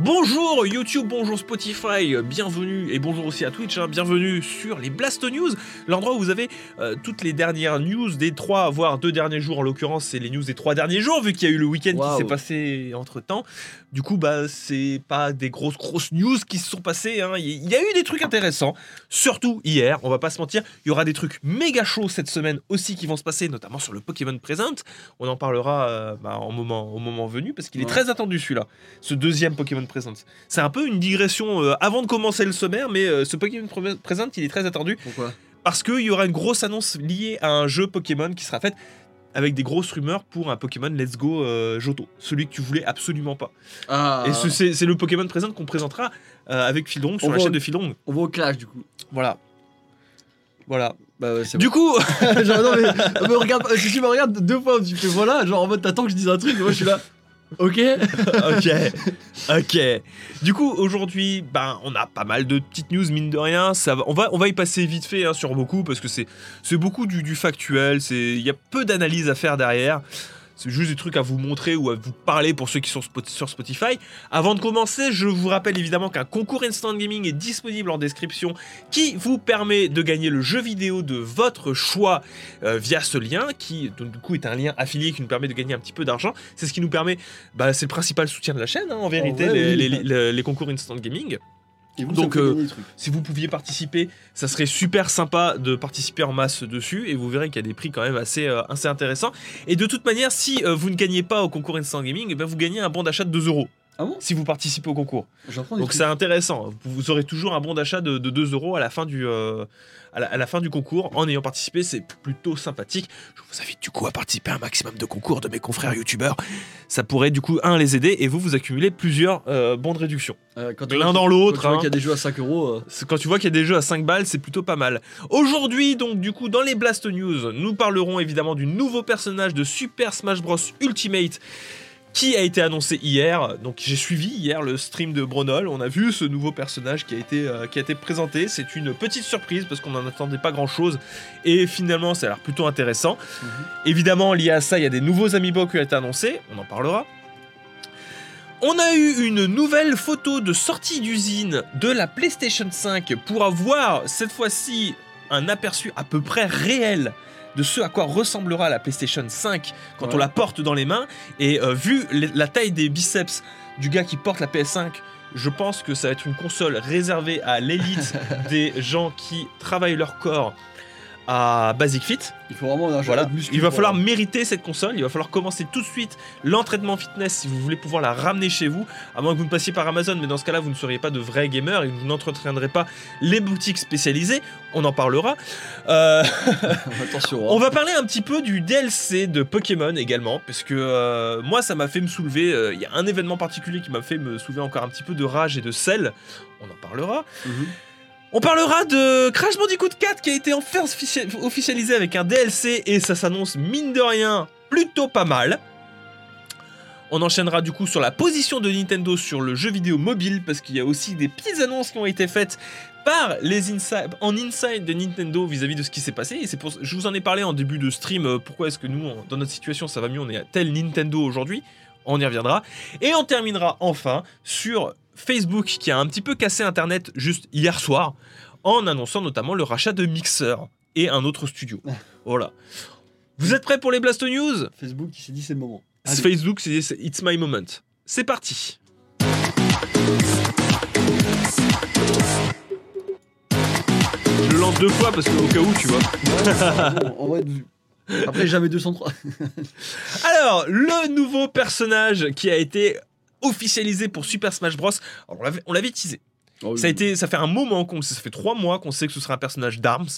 Bonjour YouTube, bonjour Spotify, bienvenue et bonjour aussi à Twitch, hein, bienvenue sur les Blast News, l'endroit où vous avez euh, toutes les dernières news des trois, voire deux derniers jours en l'occurrence, c'est les news des trois derniers jours vu qu'il y a eu le week-end qui s'est passé entre temps. Du coup, bah c'est pas des grosses grosses news qui se sont passées, hein. il y a eu des trucs intéressants, surtout hier, on va pas se mentir, il y aura des trucs méga chauds cette semaine aussi qui vont se passer, notamment sur le Pokémon Present. On en parlera euh, bah, en moment, au moment venu parce qu'il est très attendu celui-là ce deuxième Pokémon C'est un peu une digression euh, avant de commencer le sommaire, mais euh, ce Pokémon Pre- Present, il est très attendu Pourquoi? Parce qu'il y aura une grosse annonce liée à un jeu Pokémon qui sera faite avec des grosses rumeurs pour un Pokémon Let's Go euh, Johto, celui que tu voulais absolument pas. Ah, Et ce- c'est le Pokémon Present qu'on présentera euh, avec Fildong sur On la chaîne de Fildong. on va au clash du coup. Voilà. Voilà. Bah ouais, Du coup, genre, non, mais, non, mais regarde, si tu me regardes deux fois, tu fais voilà, genre en mode t'attends que je dise un truc, et moi je suis là. Ok. ok, ok. Du coup, aujourd'hui, ben, on a pas mal de petites news, mine de rien. Ça va, on, va, y passer vite fait hein, sur beaucoup, parce que c'est beaucoup du, du factuel, il y a peu d'analyse à faire derrière. C'est juste des trucs à vous montrer ou à vous parler pour ceux qui sont sur Spotify. Avant de commencer, je vous rappelle évidemment qu'un concours Instant Gaming est disponible en description qui vous permet de gagner le jeu vidéo de votre choix euh, via ce lien qui donc, du coup est un lien affilié qui nous permet de gagner un petit peu d'argent. C'est ce qui nous permet, bah, c'est le principal soutien de la chaîne hein, en vérité, vrai, les, oui. les- les- les concours Instant Gaming. Et vous, Donc, euh. Si vous pouviez participer, ça serait super sympa de participer en masse dessus et vous verrez qu'il y a des prix quand même assez, euh, assez intéressants. Et de toute manière, si euh, vous ne gagnez pas au concours Instant Gaming, eh ben, vous gagnez un bon d'achat de 2 euros Ah bon si vous participez au concours. Donc c'est intéressant. Vous aurez toujours un bon d'achat de, de 2 euros à la fin du euh, à, la, à la fin du concours en ayant participé. C'est plutôt sympathique. Je vous invite du coup à participer à un maximum de concours de mes confrères youtubeurs. Ça pourrait du coup un les aider et vous vous accumulez plusieurs euh, bons de réduction. Euh, L'un dans l'autre, Quand tu vois hein. qu'il y a des jeux à 5 euros. Quand tu vois qu'il y a des jeux à 5 balles, c'est plutôt pas mal. Aujourd'hui, donc, du coup, dans les Blast News, nous parlerons évidemment du nouveau personnage de Super Smash Bros. Ultimate qui a été annoncé hier. Donc, j'ai suivi hier le stream de Bronol. On a vu ce nouveau personnage qui a été, euh, qui a été présenté. C'est une petite surprise parce qu'on n'en attendait pas grand chose. Et finalement, ça a l'air plutôt intéressant. Mhm. Évidemment, lié à ça, il y a des nouveaux amiibo qui ont été annoncés. On en parlera. On a eu une nouvelle photo de sortie d'usine de la PlayStation 5 pour avoir cette fois-ci un aperçu à peu près réel de ce à quoi ressemblera la PlayStation 5 quand Ouais. on la porte dans les mains. Et euh, vu la taille des biceps du gars qui porte la PS5, je pense que ça va être une console réservée à l'élite des gens qui travaillent leur corps à Basic Fit. Il faut vraiment un Voilà, de il va falloir mériter cette console, il va falloir commencer tout de suite l'entraînement fitness si vous voulez pouvoir la ramener chez vous, à moins que vous ne passiez par Amazon, mais dans ce cas-là, vous ne seriez pas de vrais gamers et vous n'entretiendrez pas les boutiques spécialisées, on en parlera. Euh, Attention. on hein. va parler un petit peu du DLC de Pokémon également, parce que euh, moi, ça m'a fait me soulever, euh, il y a un événement particulier qui m'a fait me soulever encore un petit peu de rage et de sel, on en parlera. Mhm. On parlera de Crash Bandicoot 4 qui a été enfin offici- officialisé avec un DLC et ça s'annonce mine de rien plutôt pas mal. On enchaînera du coup sur la position de Nintendo sur le jeu vidéo mobile parce qu'il y a aussi des petites annonces qui ont été faites par les inside, en inside de Nintendo vis-à-vis de ce qui s'est passé. Et c'est pour, je vous en ai parlé en début de stream. euh, Pourquoi est-ce que nous, dans notre situation, ça va mieux On est à tel Nintendo aujourd'hui. On y reviendra. Et on terminera enfin sur Facebook qui a un petit peu cassé Internet juste hier soir en annonçant notamment le rachat de Mixer et un autre studio. Voilà. Vous êtes prêts pour les Blast News? Facebook qui s'est dit c'est le moment. C'est Allez. Facebook, c'est c'est It's My Moment. C'est parti. Je le lance deux fois parce qu'au cas où, tu vois. Ouais, en vrai, Après, jamais 203. Alors, le nouveau personnage qui a été officialisé pour Super Smash Bros. Alors, on l'avait- teasé. Ça, a été, ça fait un moment, qu'on, ça fait trois mois qu'on sait que ce sera un personnage d'Arms.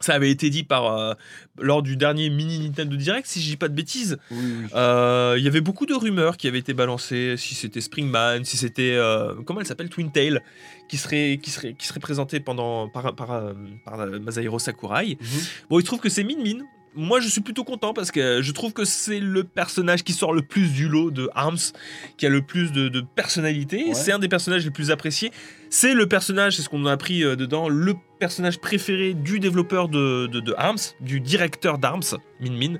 Ça avait été dit par, euh, lors du dernier mini Nintendo Direct, si je dis pas de bêtises. Oui, oui. Euh, Il y avait beaucoup de rumeurs qui avaient été balancées, si c'était Springman, si c'était euh, comment elle s'appelle Twin Tail, qui serait qui serait qui serait présenté pendant par par, par Masahiro Sakurai. Mhm. Bon, il trouve que c'est Min Min. Moi, je suis plutôt content parce que je trouve que c'est le personnage qui sort le plus du lot de Arms, qui a le plus de, de personnalité. Ouais. C'est un des personnages les plus appréciés. C'est le personnage, c'est ce qu'on a appris euh, dedans, le personnage préféré du développeur de, de, de Arms, du directeur d'Arms, Min Min.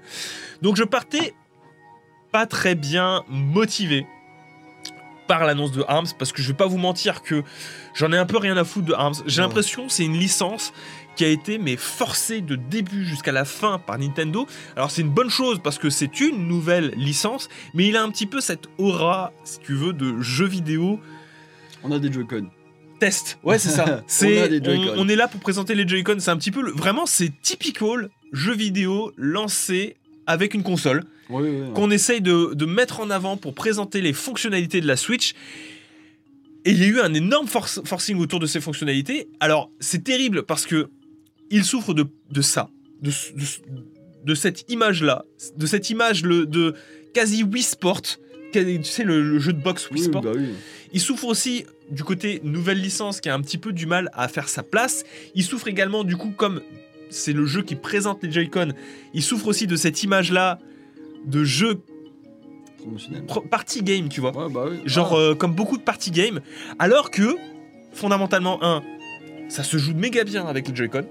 Donc je partais pas très bien motivé. par l'annonce de ARMS parce que je vais pas vous mentir que j'en ai un peu rien à foutre de ARMS. J'ai l'impression que c'est une licence qui a été mais forcée de début jusqu'à la fin par Nintendo. Alors c'est une bonne chose parce que c'est une nouvelle licence, mais il a un petit peu cette aura, si tu veux, de jeu vidéo On a des Joy-Con. test. Ouais, c'est ça. C'est on, on est là pour présenter les Joy-Con. C'est un petit peu le- vraiment c'est typical jeu vidéo lancé avec une console Oui, oui, oui. qu'on essaye de, de mettre en avant pour présenter les fonctionnalités de la Switch. Et il y a eu un énorme forcing autour de ces fonctionnalités. Alors, c'est terrible parce que il souffre de, de ça, de, de ce- de cette image-là, de cette image le, de quasi Wii Sport, tu sais, le, le jeu de boxe Wii Oui, Sport. bah oui. Il souffre aussi du côté nouvelle licence qui a un petit peu du mal à faire sa place. Il souffre également du coup comme c'est le jeu qui présente les Joy-Con, il souffre aussi de cette image-là de jeu party game, tu vois. Ouais, bah oui. Genre Ah. euh, comme beaucoup de party games, alors que fondamentalement un, ça se joue méga bien avec le Joy-Con.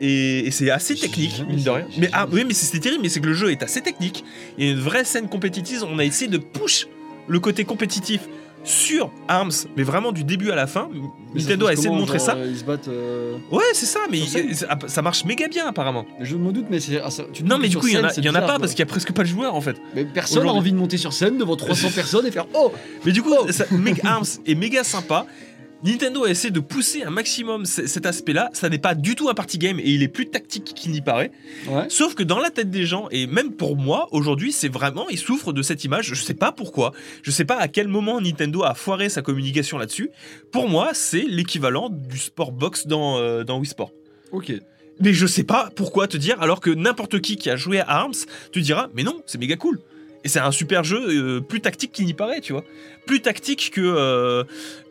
Et, et c'est assez technique, mine de rien. Mais ah oui, mais c'est terrible, mais c'est que le jeu est assez technique. Il y a une vraie scène compétitive. On a essayé de push le côté compétitif sur Arms, mais vraiment du début à la fin. Mais Nintendo a essayé de montrer genre, ça. euh, Ils se battent. euh, Ouais, c'est ça, mais il- ça, marche méga bien apparemment. Je me doute, mais c'est. ah, Non, mais du coup, il y en a, y en pas parce qu'il y a presque pas de joueurs en fait. Mais personne n'a envie de monter sur scène devant 300 personnes et faire Oh Mais du coup, ça, Meg Arms est méga sympa. Nintendo a essayé de pousser un maximum cet aspect-là. Ça n'est pas du tout un party game et il est plus tactique qu'il n'y paraît. Ouais. Sauf que dans la tête des gens, et même pour moi, aujourd'hui, c'est vraiment, ils souffrent de cette image. Je sais pas pourquoi. Je sais pas à quel moment Nintendo a foiré sa communication là-dessus. Pour moi, c'est l'équivalent du sport box dans, euh, dans Wii Sport. Ok. Mais je sais pas pourquoi te dire, alors que n'importe qui qui a joué à Arms te dira, mais non, c'est méga cool. Et c'est un super jeu, euh, plus tactique qu'il n'y paraît, tu vois. Plus tactique que, euh,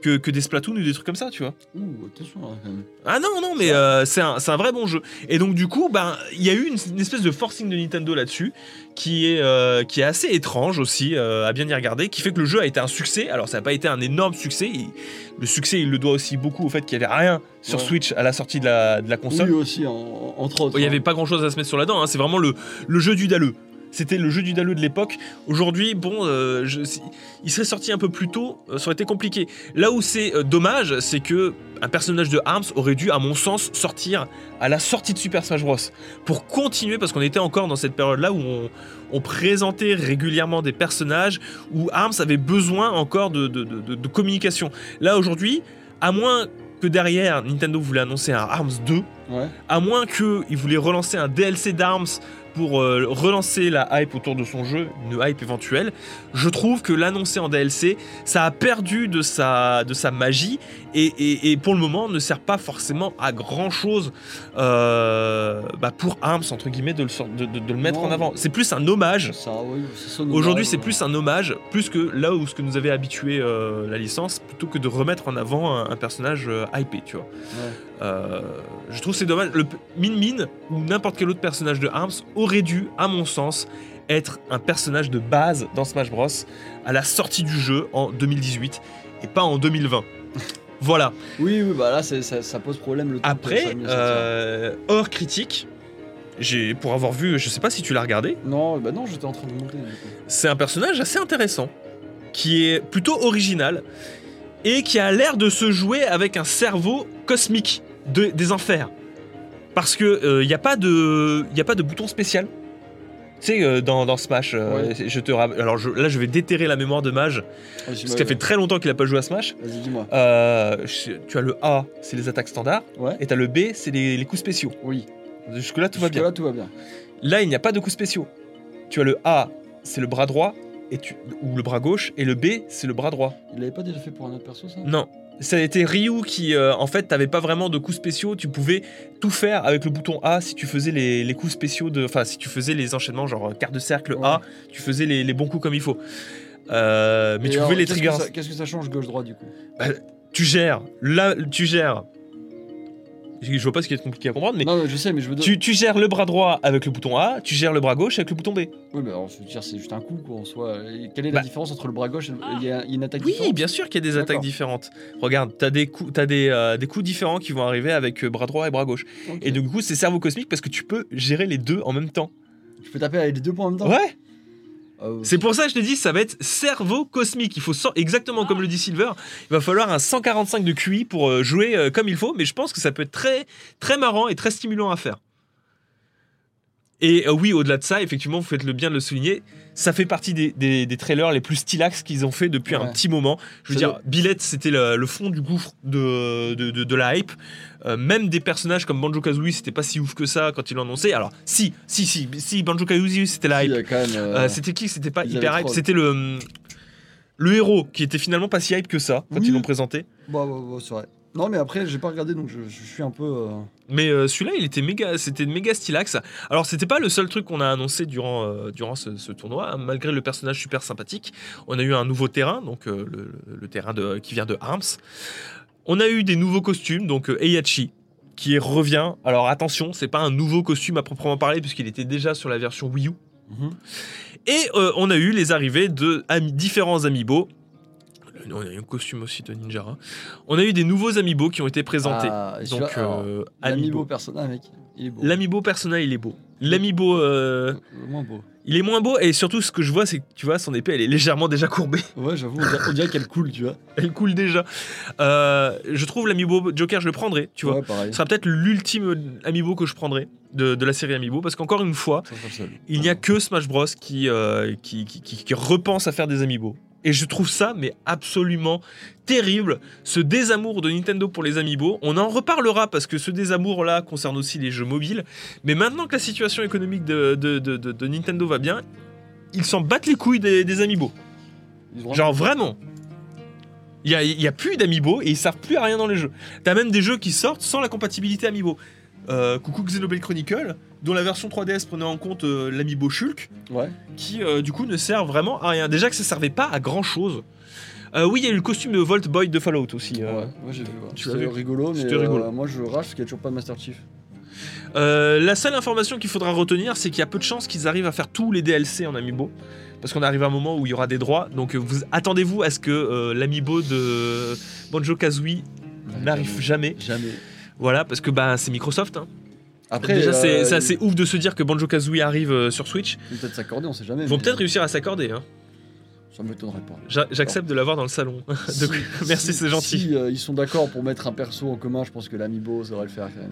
que, que des Splatoon ou des trucs comme ça, tu vois. Ouh, attention même. Ah non, non, mais euh, c'est un, un vrai bon jeu. Et donc, du coup, ben, il y a eu une, une espèce de forcing de Nintendo là-dessus, qui, est qui est assez étrange aussi, à bien y regarder, qui fait que le jeu a été un succès. Alors, ça n'a pas été un énorme succès. Il- le succès, il le doit aussi beaucoup au fait qu'il n'y avait rien sur Ouais. Switch à la sortie de la, de la console. Oui, aussi, en- entre autres. Il n'y hein. avait pas grand chose à se mettre sur la dent, hein. c'est vraiment le, le jeu du dalleux. C'était le jeu du dalleux de l'époque. Aujourd'hui, bon, euh, je- il serait sorti un peu plus tôt, euh, ça aurait été compliqué. Là où c'est euh, dommage, c'est que un personnage de Arms aurait dû, à mon sens, sortir à la sortie de Super Smash Bros. Pour continuer, parce qu'on était encore dans cette période-là où on, on présentait régulièrement des personnages, où Arms avait besoin encore de, de- de- de- de communication. Là, aujourd'hui, à moins que derrière, Nintendo voulait annoncer un Arms 2, Ouais. à moins qu'il voulait relancer un DLC d'Arms pour euh, relancer la hype autour de son jeu, une hype éventuelle, je trouve que l'annoncer en DLC, ça a perdu de sa, de sa magie et, et- et pour le moment ne sert pas forcément à grand chose pour Arms, entre guillemets, de le, de, de- de le mettre Non. en avant. C'est plus un hommage. Oui, Aujourd'hui, c'est plus un hommage, plus que là où ce que nous avait habitué euh, la licence, plutôt que de remettre en avant un, un personnage euh, hypé, tu vois. Ouais. Euh, je trouve c'est dommage. Le Min Min ou n'importe quel autre personnage de Arms aurait dû, à mon sens, être un personnage de base dans Smash Bros. à la sortie du jeu en 2018 et pas en 2020. voilà. Oui, oui, bah là, ça, ça pose problème le temps Après, euh, hors critique, j'ai pour avoir vu, je sais pas si tu l'as regardé, Non, bah non, j'étais en train de monter. c'est un personnage assez intéressant, qui est plutôt original et qui a l'air de se jouer avec un cerveau cosmique de- des enfers. Parce que il n'y a, pas de- y a pas de bouton spécial. Tu sais, euh, dans, dans Smash, euh, je te alors je- là je vais déterrer la mémoire de Mage, Vas-y, parce qu'elle fait très longtemps qu'il a pas joué à Smash. Vas-y, dis-moi. Euh, je- tu as le A, c'est les attaques standards, Ouais. et tu as le B, c'est les, les coups spéciaux. Oui. Jusque-là, tout va bien. Là, tout va bien. Là, il n'y a pas de coups spéciaux. Tu as le A, c'est le bras droit, et tu, ou le bras gauche, et le B, c'est le bras droit. Il l'avait pas déjà fait pour un autre perso, ça? Non. Ça a été Ryu qui, euh, en fait, t'avais pas vraiment de coups spéciaux. Tu pouvais tout faire avec le bouton A si tu faisais les, les coups spéciaux de. Enfin, si tu faisais les enchaînements, genre euh, quart de cercle A, tu faisais les, les bons coups comme il faut. Euh, mais Et tu alors, pouvais les qu'est-ce triggers. Qu'est-ce que ça change gauche-droit du coup? Tu gères. Là, tu gères. Je vois pas ce qui est compliqué à comprendre, mais Non, je sais, mais je veux dire. tu, tu gères le bras droit avec le bouton A, tu gères le bras gauche avec le bouton B. Oui, mais alors, je veux dire, c'est juste un coup, quoi, en soi. Et Quelle est Bah. la différence entre le bras gauche et le- y, a il y a une attaque Oui, différente bien sûr qu'il y a des attaques différentes. Regarde, t'as des coups, t'as des, euh, des coups différents qui vont arriver avec euh, bras droit et bras gauche. Et du coup, c'est cerveau cosmique parce que tu peux gérer les deux en même temps. Je peux taper avec les deux points en même temps Ouais. Ah, ouais. C'est pour ça que je te dis, ça va être cerveau cosmique. Il faut cent- exactement comme le dit Silver, il va falloir un 145 de QI pour euh, jouer euh, comme il faut, mais je pense que ça peut être très très marrant et très stimulant à faire. Et euh, oui, au-delà de ça, effectivement, vous faites le bien de le souligner, ça fait partie des, des- des trailers les plus stylax qu'ils ont fait depuis un petit moment. Je veux Ça dire, Billette, c'était le, le fond du gouffre de, de, de- de la hype. Euh, même des personnages comme Banjo Kazooie, c'était pas si ouf que ça quand ils l'ont annoncé. Alors, si, si, si, si, Banjo Kazooie, c'était la hype. euh, c'était qui C'était pas ils hyper hype, c'était le le héros qui était finalement pas si hype que ça quand Oui. ils l'ont présenté. Bah, bah, bah, c'est vrai. Non, mais après, j'ai pas regardé donc je, je suis un peu. euh, Mais euh, celui-là, il était méga, c'était méga stylax. Alors c'était pas le seul truc qu'on a annoncé durant euh, durant ce, ce tournoi, hein. malgré le personnage super sympathique. On a eu un nouveau terrain, donc le, le terrain de, qui vient de Arms. On a eu des nouveaux costumes, donc Heihachi qui revient. Alors attention, c'est pas un nouveau costume à proprement parler puisqu'il était déjà sur la version Wii U. mhm. Et on a eu les arrivées de ami- différents amiibo. On a eu un costume aussi de Ninjara. On a eu des nouveaux amiibo qui ont été présentés. Ah, Donc, euh, L'amiibo amiibo. personnel, mec, il est beau. L'amiibo personnel, il est beau. L'amiibo, euh, moins beau. il est moins beau. Et surtout, ce que je vois, c'est que tu vois, son épée, elle est légèrement déjà courbée. Ouais, j'avoue, on dirait, qu'elle coule, tu vois. Elle coule déjà. Euh, je trouve l'amiibo Joker, je le prendrai, tu vois. Ouais, pareil. Ce sera peut-être l'ultime amiibo que je prendrai de, de la série amiibo. Parce qu'encore une fois, il n'y a que Smash Bros qui, euh, qui, qui, qui- qui repense à faire des amiibo. Et je trouve ça, mais absolument terrible, ce désamour de Nintendo pour les amiibo. On en reparlera parce que ce désamour-là concerne aussi les jeux mobiles. Mais maintenant que la situation économique de, de- de- de- de Nintendo va bien, ils s'en battent les couilles des, des amiibo. Genre vraiment. Il n'y a, y a plus d'amiibo et ils servent plus à rien dans les jeux. T'as même des jeux qui sortent sans la compatibilité amiibo. Euh, coucou Xenoblade Chronicle, dont la version 3DS prenait en compte euh, l'amiibo Shulk, Ouais. qui euh, du coup ne sert vraiment à rien. Déjà que ça servait pas à grand chose. oui, il y a eu le costume de Volt Boy de Fallout aussi. euh. Ouais, j'ai vu. ouais. tu l'as C'était vu rigolo, mais euh, rigolo. moi je rage parce qu'il n'y a toujours pas de Master Chief. Euh, la seule information qu'il faudra retenir, c'est qu'il y a peu de chances qu'ils arrivent à faire tous les DLC en amiibo. Parce qu'on arrive à un moment où il y aura des droits. Donc euh, vous attendez-vous à ce que euh, l'amiibo de Banjo Kazooie n'arrive jamais. Jamais. Voilà, parce que bah, c'est Microsoft. hein. Après, Déjà, c'est euh, c'est assez ouf de se dire que Banjo Kazooie arrive euh, sur Switch. Ils vont peut-être s'accorder, on sait jamais. Ils vont mais peut-être réussir à s'accorder. hein. Ça m'étonnerait pas. J'a- J'accepte de l'avoir dans le salon. Si- merci, c'est gentil. Si euh, ils sont d'accord pour mettre un perso en commun, je pense que l'amiibo ça devrait le faire quand même.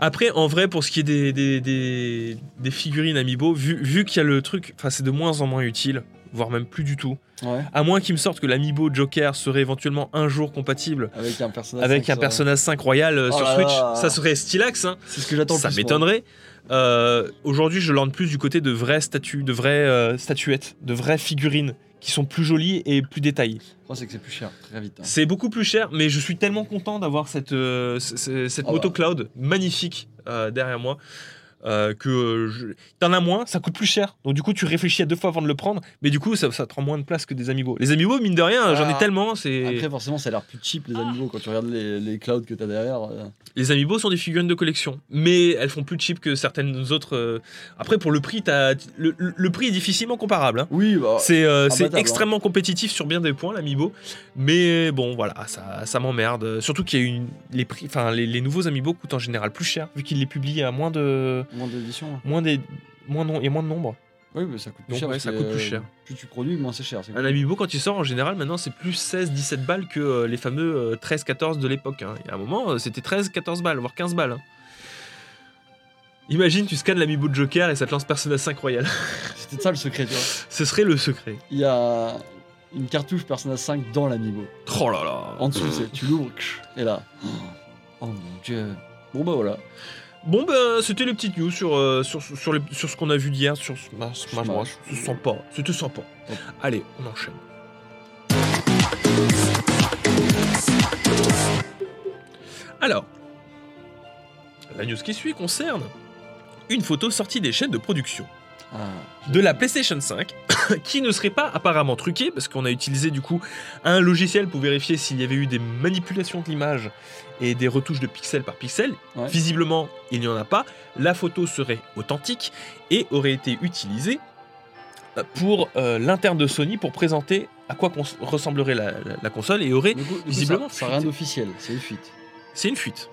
Après, en vrai, pour ce qui est des, des, des- des figurines Amiibo, vu, vu qu'il y a le truc, enfin, c'est de moins en moins utile, voire même plus du tout. Ouais. À moins qu'ils me sortent que l'Amiibo Joker serait éventuellement un jour compatible Avec un personnage. avec cinq un sur- Persona 5 Royal euh, Oh sur là Switch. là. Ça serait stylax, hein. C'est ce que j'attends ça m'étonnerait. Euh, Aujourd'hui, je lande plus du côté de vraies statues, de vraies euh, statuettes, de vraies figurines qui sont plus jolies et plus détaillées. Problème, c'est que c'est plus cher, très vite. hein. C'est beaucoup plus cher, mais je suis tellement content d'avoir cette, euh, cette Ah moto bah. cloud magnifique euh, derrière moi. Euh, que euh, je- t'en as moins, ça coûte plus cher. Donc du coup, tu réfléchis à deux fois avant de le prendre, mais du coup, ça, ça te prend moins de place que des amiibo. Les amiibo, mine de rien, j'en ai Ah. tellement. C'est Après, forcément, ça a l'air plus cheap les amiibo quand tu regardes les, les clouds que t'as derrière. euh. les amiibo sont des figurines de collection, mais elles font plus cheap que certaines autres. Après, pour le prix, t'as le, le- prix est difficilement comparable. hein. Oui, bah. C'est euh, hein. extrêmement compétitif sur bien des points, l'amiibo. Mais bon, voilà, ça, ça m'emmerde. Surtout qu'il y a une, les prix, enfin, les, les nouveaux amiibo coûtent en général plus cher, vu qu'ils les publient à moins de, Moins d'édition. hein. moins des, moins y a moins de nombre. Oui, mais ça coûte plus Donc, cher. ouais, parce ça que, coûte plus euh, cher. Plus tu produis, moins c'est cher. Un amiibo quand il sort en général, maintenant c'est plus 16-17 balles que euh, les fameux euh, 13-14 de l'époque. hein. Il y a un moment, euh, c'était 13-14 balles, voire 15 balles. hein. Imagine, tu scannes l'amiibo de Joker et ça te lance Persona 5 Royal. C'était ça le secret, tu vois. Ce serait le secret. Il y a une cartouche Persona 5 dans l'amiibo. Oh là là. En dessous, c'est- tu l'ouvres, et là. Oh mon dieu. Bon bah voilà. Bon ben c'était les petites news sur, euh, sur, sur, les- sur ce qu'on a vu d'hier sur Smash, Smash Bros. Sympa, c'était sympa. Allez, on enchaîne. Alors, la news qui suit concerne une photo sortie des chaînes de production de la PlayStation 5 qui ne serait pas apparemment truquée parce qu'on a utilisé du coup un logiciel pour vérifier s'il y avait eu des manipulations de l'image et des retouches de pixel par pixel. Ouais. Visiblement, il n'y en a pas. La photo serait authentique et aurait été utilisée euh, pour euh, l'interne de Sony pour présenter à quoi cons- ressemblerait la, la- la console et aurait coup- visiblement a rien d'officiel, c'est une fuite. c'est une fuite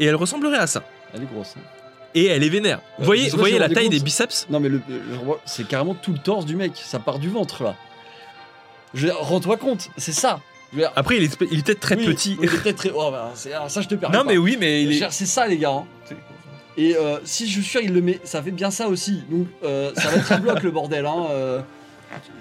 et elle ressemblerait à ça Elle est grosse. hein. Et elle est vénère. Vous Euh, voyez, vous la taille des biceps? Non mais le, le- c'est carrément tout le torse du mec, ça part du ventre là. Je rends-toi compte, c'est ça. Dire, Après, il est, il est peut-être très oui, petit. il est peut-être très. Oh, bah, c'est- alors ça je te permets. non, pas. mais oui, mais il est. C'est ça les gars. hein. Et euh, si je suis sûr il le met, ça fait bien ça aussi. Donc euh, ça va être un bloc le bordel. Hein.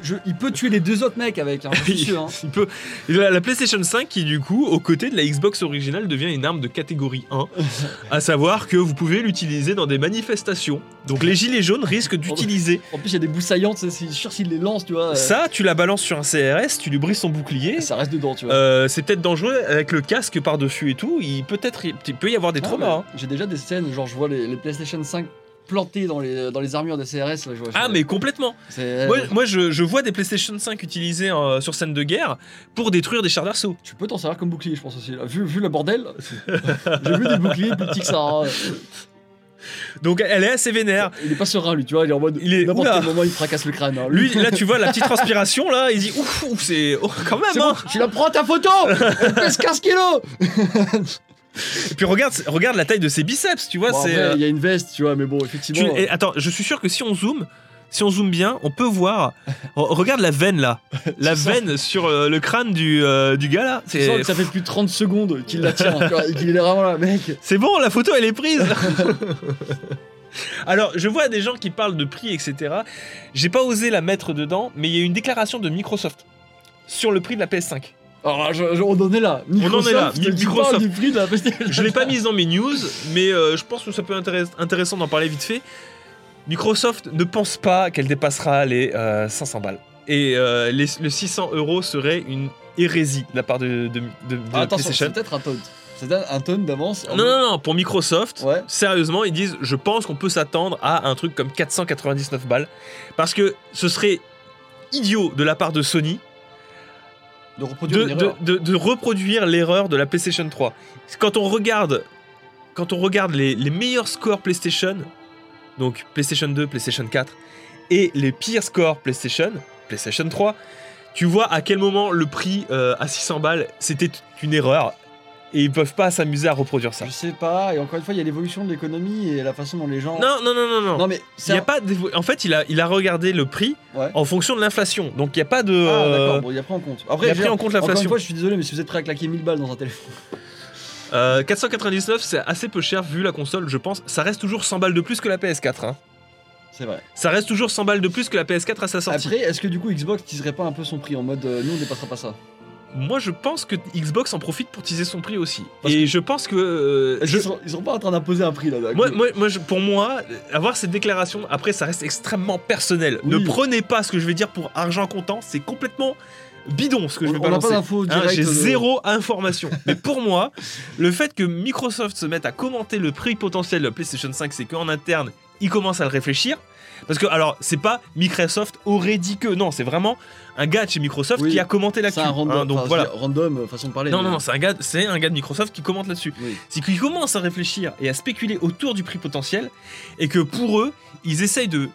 Je- il peut tuer les deux autres mecs avec, hein, sûr. hein. Il peut... La la PlayStation 5 qui du coup, aux côtés de la Xbox originale, devient une arme de catégorie 1. à savoir que vous pouvez l'utiliser dans des manifestations. Donc les gilets jaunes risquent d'utiliser En plus il y a des boussaillantes, c'est c'est sûr s'il les lance, tu vois. euh, ça, tu la balances sur un CRS, tu lui brises son bouclier. ça reste dedans, tu vois. Euh, c'est peut-être dangereux avec le casque par-dessus et tout. Il peut être, il peut y avoir des Ah, traumas. hein. J'ai déjà des scènes, genre je vois les, les PlayStation 5 plantés dans les, dans les armures des CRS. Là, je vois, Ah je- mais complètement. Moi, moi, je, je vois des PlayStation 5 utilisés euh, sur scène de guerre pour détruire des chars d'assaut. Tu peux t'en servir comme bouclier, je pense aussi. Vu, vu le bordel, j'ai vu des boucliers plus petits que ça. hein. Donc elle est assez vénère. Il est pas serein, lui, tu vois. Il est en mode. Il est- N'importe Oula. quel moment, il fracasse le crâne. hein. Lui, là, tu vois la petite transpiration là, il dit ouf, ouf, c'est oh, quand même. bon, hein. tu la prends ta photo Elle pèse 15 kilos Et puis regarde, regarde la taille de ses biceps, tu vois. Bon, c'est. euh, Il y a une veste, tu vois, mais bon, tu- effectivement. et attends, je suis sûr que si on zoome, si on zoome bien, on peut voir. Re- regarde la veine là, la veine sur euh, le crâne du, euh, du gars là. C'est que ça fait plus de 30 secondes qu'il la tient, qu'il est vraiment là, mec. c'est bon, la photo elle est prise. Alors, je vois des gens qui parlent de prix, etc. J'ai pas osé la mettre dedans, mais il y a une déclaration de Microsoft sur le prix de la PS5. Alors, je- je- on en est là. en est là, Microsoft, tu Microsoft. parles du prix de la PlayStation. Je l'ai pas mise dans mes news, mais euh, je pense que ça peut être intéress- intéressant d'en parler vite fait. Microsoft ne pense pas qu'elle dépassera les euh, 500 balles. Et euh, les, le 600 euros serait une hérésie de la part de, de, de- de Ah, attention, PlayStation. c'est peut-être un tonne. C'est un tonne d'avance. Non, non, non, pour Microsoft, Ouais. sérieusement, ils disent je pense qu'on peut s'attendre à un truc comme 499 balles. Parce que ce serait idiot de la part de Sony De reproduire de, une de- erreur. de- de reproduire l'erreur de la PlayStation 3. Quand on regarde, quand on regarde les, les meilleurs scores PlayStation, donc PlayStation 2, PlayStation 4, et les pires scores PlayStation, PlayStation 3, tu vois à quel moment le prix euh, à 600 balles, c'était une erreur. Et ils peuvent pas s'amuser à reproduire ça. Je sais pas, et encore une fois, il y a l'évolution de l'économie et la façon dont les gens. Non, non, non, non, non. Non, mais Il y a un- pas en fait, il a, il a regardé le prix Ouais. en fonction de l'inflation. Donc il n'y a pas de. Ah, euh, d'accord, bon, il a pris en compte. il Après, a je pris en compte Encore une l'inflation. fois, je suis désolé, mais si vous êtes prêt à claquer 1000 balles dans un téléphone. Euh, 499, c'est assez peu cher vu la console, je pense. Ça reste toujours 100 balles de plus que la PS4. hein. C'est vrai. Ça reste toujours 100 balles de plus que la PS4 à sa sortie. Après, est-ce que du coup Xbox teaserait pas un peu son prix en mode euh, nous on dépassera pas ça? Moi, je pense que Xbox en profite pour teaser son prix aussi. Parce Et je pense que. euh, je- qu'ils seront, ils seront pas en train d'imposer un prix là d'un Moi, coup moi, moi, je- pour moi, avoir cette déclaration, après, ça reste extrêmement personnel. Oui. Ne prenez pas ce que je vais dire pour argent comptant, c'est complètement bidon ce que je vais On- on n'a pas balancer. d'infos Hein. J'ai de- zéro information. Mais pour moi, le fait que Microsoft se mette à commenter le prix potentiel de la PlayStation 5, c'est qu'en interne, ils commencent à le réfléchir. Parce que, alors, c'est pas Microsoft aurait dit que. Non, c'est vraiment un gars de chez Microsoft Oui. qui a commenté C'est là-dessus. un random, hein, donc enfin, voilà. random euh, façon de parler. Non, mais- non, non, c'est un, gars, c'est un gars de Microsoft qui commente là-dessus. Oui. C'est qu'ils commencent à réfléchir et à spéculer autour du prix potentiel et que pour eux, ils essayent de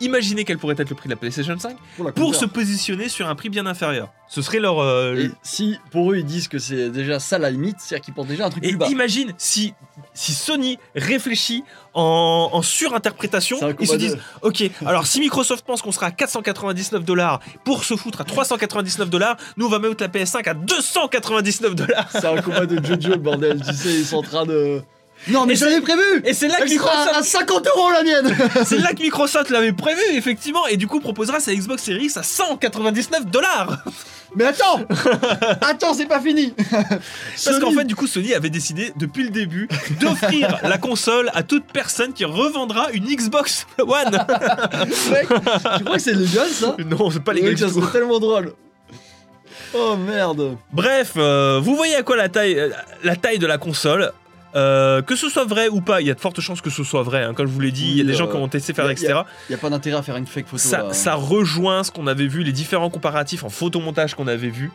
imaginer quel pourrait être le prix de la PlayStation 5 Pour, se positionner sur un prix bien inférieur. Ce serait leur. euh, Et si pour eux ils disent que c'est déjà ça la limite, c'est-à-dire qu'ils pensent déjà un truc Et plus bas. imagine si, si Sony réfléchit en, en surinterprétation, ils se disent Ok, alors si Microsoft pense qu'on sera à 499 dollars pour se foutre à 399 dollars, nous on va mettre la PS5 à 299 dollars. C'est un combat de Jojo bordel, tu sais, ils sont en train de. Non mais Et j'avais prévu Et c'est là que Microsoft à 50 euros la mienne C'est là que Microsoft l'avait prévu, effectivement, et du coup proposera sa Xbox Series X à 199 dollars. Mais attends Attends, c'est pas fini Parce qu'en fait, du coup, Sony avait décidé depuis le début d'offrir la console à toute personne qui revendra une Xbox One. mec, tu crois que c'est légal ça? Non, c'est pas les Mec, gars ça serait tellement drôle. Oh merde Bref, euh, vous voyez à quoi la taille, euh, la taille de la console. Euh, que ce soit vrai ou pas, il y a de fortes chances que ce soit vrai. hein. Comme je vous l'ai dit, il y a des gens euh, qui ont testé faire, y a- etc. Y a pas d'intérêt à faire une fake photo ça, là. ça rejoint ce qu'on avait vu, les différents comparatifs en photomontage qu'on avait vu.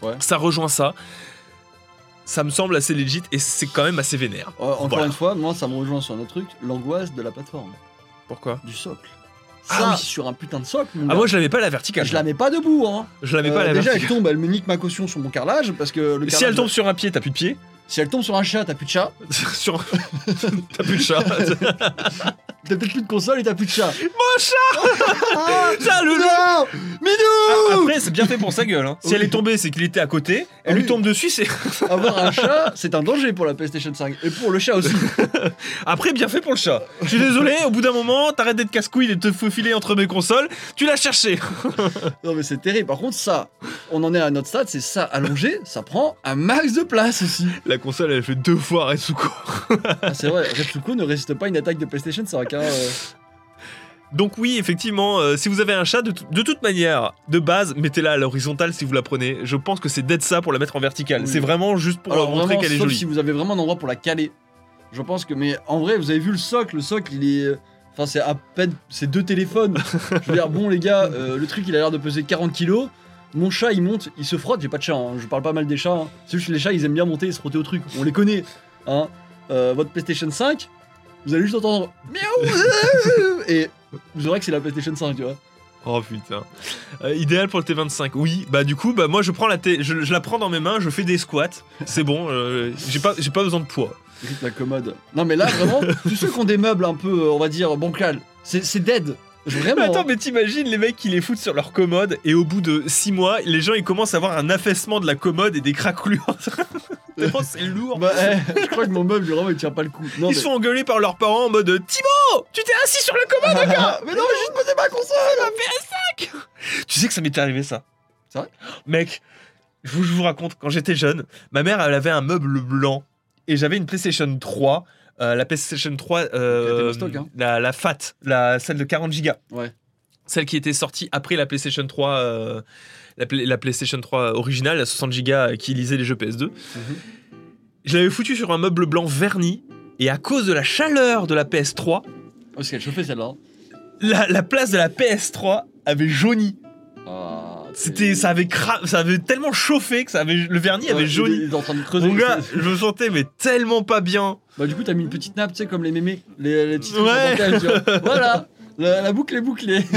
Ouais. Ça rejoint ça. Ça me semble assez legit et c'est quand même assez vénère. Euh, encore Voilà. une fois, moi ça me rejoint sur un autre truc, l'angoisse de la plateforme, Pourquoi? Du socle. Ah oui. sur un putain de socle, mon Ah, moi je l'avais pas à la verticale. je la mets pas debout hein. Je l'avais pas à la déjà verticale. elle tombe, elle me nique ma caution sur mon carrelage parce que le Si elle tombe sur un pied, t'as plus de pied. Si elle tombe sur un chat, t'as plus de chat. Sur... T'as plus de chat. T'as peut-être plus de console et t'as plus de chat. Mon chat Ça, le Non Minou Après, c'est bien fait pour sa gueule. hein. Si elle est tombée, c'est qu'il était à côté. Elle Ah lui tombe dessus, c'est. Avoir un chat, c'est un danger pour la PlayStation 5. Et pour le chat aussi. Après, bien fait pour le chat. Je suis désolé, au bout d'un moment, t'arrêtes d'être casse-couille et de te faufiler entre mes consoles. Tu l'as cherché. Non mais c'est terrible. Par contre, ça, on en est à notre stade, c'est ça allongé, ça prend un max de place aussi. La console, elle fait deux fois Retsuko. Ah, c'est vrai, Retsuko ne résiste pas à une attaque de PlayStation 5. Hein, euh. Donc oui, effectivement, euh, si vous avez un chat, de, tout- de toute manière, de base, mettez-la à l'horizontale si vous la prenez. Je pense que c'est d'être ça pour la mettre en verticale. Oui. C'est vraiment juste pour Alors montrer qu'elle est jolie. si vous avez vraiment un endroit pour la caler. Je pense que, mais en vrai, vous avez vu le socle, le socle, il est, enfin c'est à peine, c'est deux téléphones. Je veux dire, bon les gars, euh, le truc il a l'air de peser 40 kilos. Mon chat il monte, il se frotte. J'ai pas de chat, hein, je parle pas mal des chats. hein. C'est juste que les chats ils aiment bien monter et se frotter au truc. On les connaît. Hein. Euh, votre PlayStation 5, vous allez juste entendre miaou et vous aurez que c'est la PlayStation 5, tu vois. Oh putain. Euh, idéal pour le T25. Oui, bah du coup, bah moi je prends la T, je, je la prends dans mes mains, je fais des squats. C'est bon, euh, j'ai pas, j'ai pas besoin de poids. La commode. Non mais là vraiment, tous ceux qui ont des meubles un peu, euh, on va dire, bancal, c'est dead. Vraiment. Mais attends, hein. mais t'imagines les mecs qui les foutent sur leur commode et au bout de 6 mois, les gens ils commencent à avoir un affaissement de la commode et des craquelures. C'est lourd. Bah, eh, je crois que mon meuble, vraiment, il tient pas le coup. Non, ils mais... se font engueuler par leurs parents en mode Thibaut, tu t'es assis sur la commode mais non, mais juste poser ma console Tu sais que ça m'était arrivé ça C'est vrai? Mec, je vous, je vous raconte, quand j'étais jeune, ma mère elle avait un meuble blanc et j'avais une PlayStation 3. Euh, la PlayStation 3, euh, stock, hein. la, la FAT, la, celle de 40 Go. Ouais. Celle qui était sortie après la PlayStation 3, euh, la, Play- la PlayStation 3 originale, la 60 Go qui lisait les jeux PS2. Mhm. Je l'avais foutu sur un meuble blanc verni et à cause de la chaleur de la PS3, Oh, parce qu'elle chauffait celle-là. la, la place de la PS3 avait jauni. C'était, ça avait cra- ça avait tellement chauffé que ça avait, le vernis avait jauni. Il est en train de creuser. Mon gars, je me sentais mais tellement pas bien. Bah, du coup, t'as mis une petite nappe, tu sais, comme les mémés. Les, les petites Ouais. tu vois. Voilà. La, la boucle est bouclée.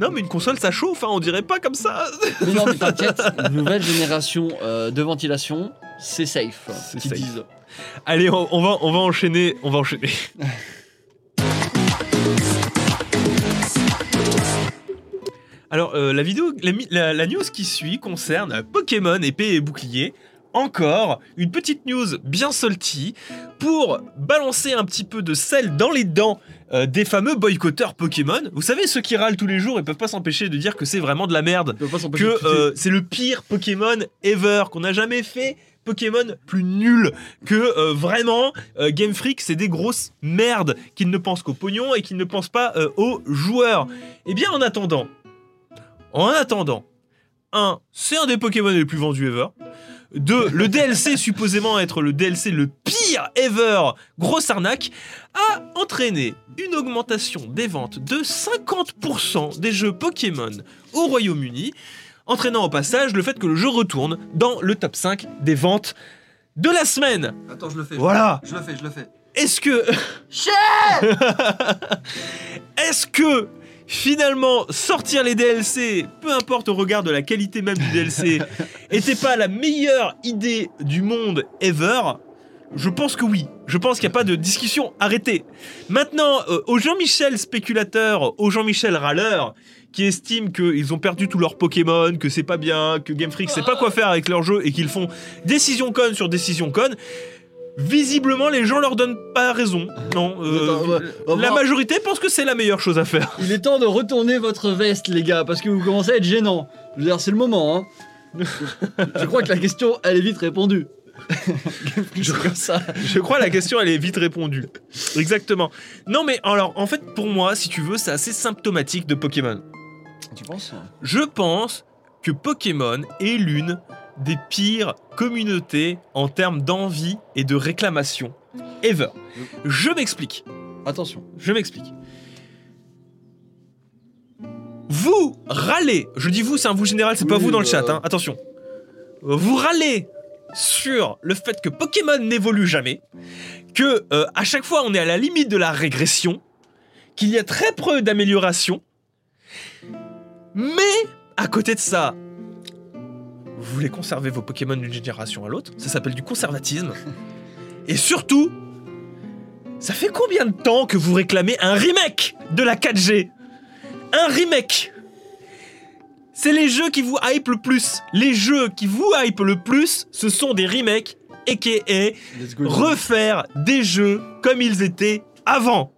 Non mais une console ça chauffe, hein, on dirait pas comme ça. mais non, mais t'inquiète, nouvelle génération euh, de ventilation, c'est safe. C'est qu'ils safe. disent. Allez, on, on va, on va enchaîner, on va enchaîner. Alors euh, la vidéo, la, la- la news qui suit concerne Pokémon épée et bouclier. Encore une petite news bien salty pour balancer un petit peu de sel dans les dents euh, des fameux boycotteurs Pokémon. Vous savez ceux qui râlent tous les jours et peuvent pas s'empêcher de dire que c'est vraiment de la merde. Que euh, c'est le pire Pokémon ever, qu'on n'a jamais fait Pokémon plus nul, que euh, vraiment euh, Game Freak c'est des grosses merdes, qu'ils ne pensent qu'au pognon et qu'ils ne pensent pas euh, aux joueurs. Eh bien en attendant, en attendant, un, c'est un des Pokémon les plus vendus ever. Deux, le DLC supposément être le DLC le pire ever, grosse arnaque, a entraîné une augmentation des ventes de 50% des jeux Pokémon au Royaume-Uni, entraînant au passage le fait que le jeu retourne dans le top 5 des ventes de la semaine. Attends, je le fais. Voilà. Je le fais, je le fais. Est-ce que Est-ce que finalement sortir les DLC, peu importe au regard de la qualité même du DLC, était pas la meilleure idée du monde ever je pense que oui. Je pense qu'il n'y a pas de discussion arrêtée. Maintenant, euh, aux Jean-Michel spéculateurs, aux Jean-Michel râleurs, qui estiment qu'ils ont perdu tous leurs Pokémon, que c'est pas bien, que Game Freak sait pas quoi faire avec leur jeu et qu'ils font décision conne sur décision conne, visiblement les gens leur donnent pas raison. Non, euh, Attends, ouais, on va la majorité pense que c'est la meilleure chose à faire. Il est temps de retourner votre veste, les gars, parce que vous commencez à être gênant. Je veux dire, c'est le moment, hein. je crois que la question, elle est vite répondue. Je comme ça. Je crois la question elle est vite répondue. Exactement. Non mais alors en fait pour moi si tu veux c'est assez symptomatique de Pokémon. Tu penses Je pense que Pokémon est l'une des pires communautés en termes d'envie et de réclamation ever. Je m'explique. Attention. Je m'explique. Vous râlez, je dis vous, c'est un vous général, c'est pas vous dans le bah. chat, hein, attention. Vous râlez sur le fait que Pokémon n'évolue jamais, que euh, à chaque fois on est à la limite de la régression, qu'il y a très peu d'amélioration, mais à côté de ça, vous voulez conserver vos Pokémon d'une génération à l'autre, ça s'appelle du conservatisme. Et surtout, ça fait combien de temps que vous réclamez un remake de la 4G Un remake C'est les jeux qui vous hype le plus. Les jeux qui vous hype le plus, ce sont des remakes, aka refaire des jeux comme ils étaient avant.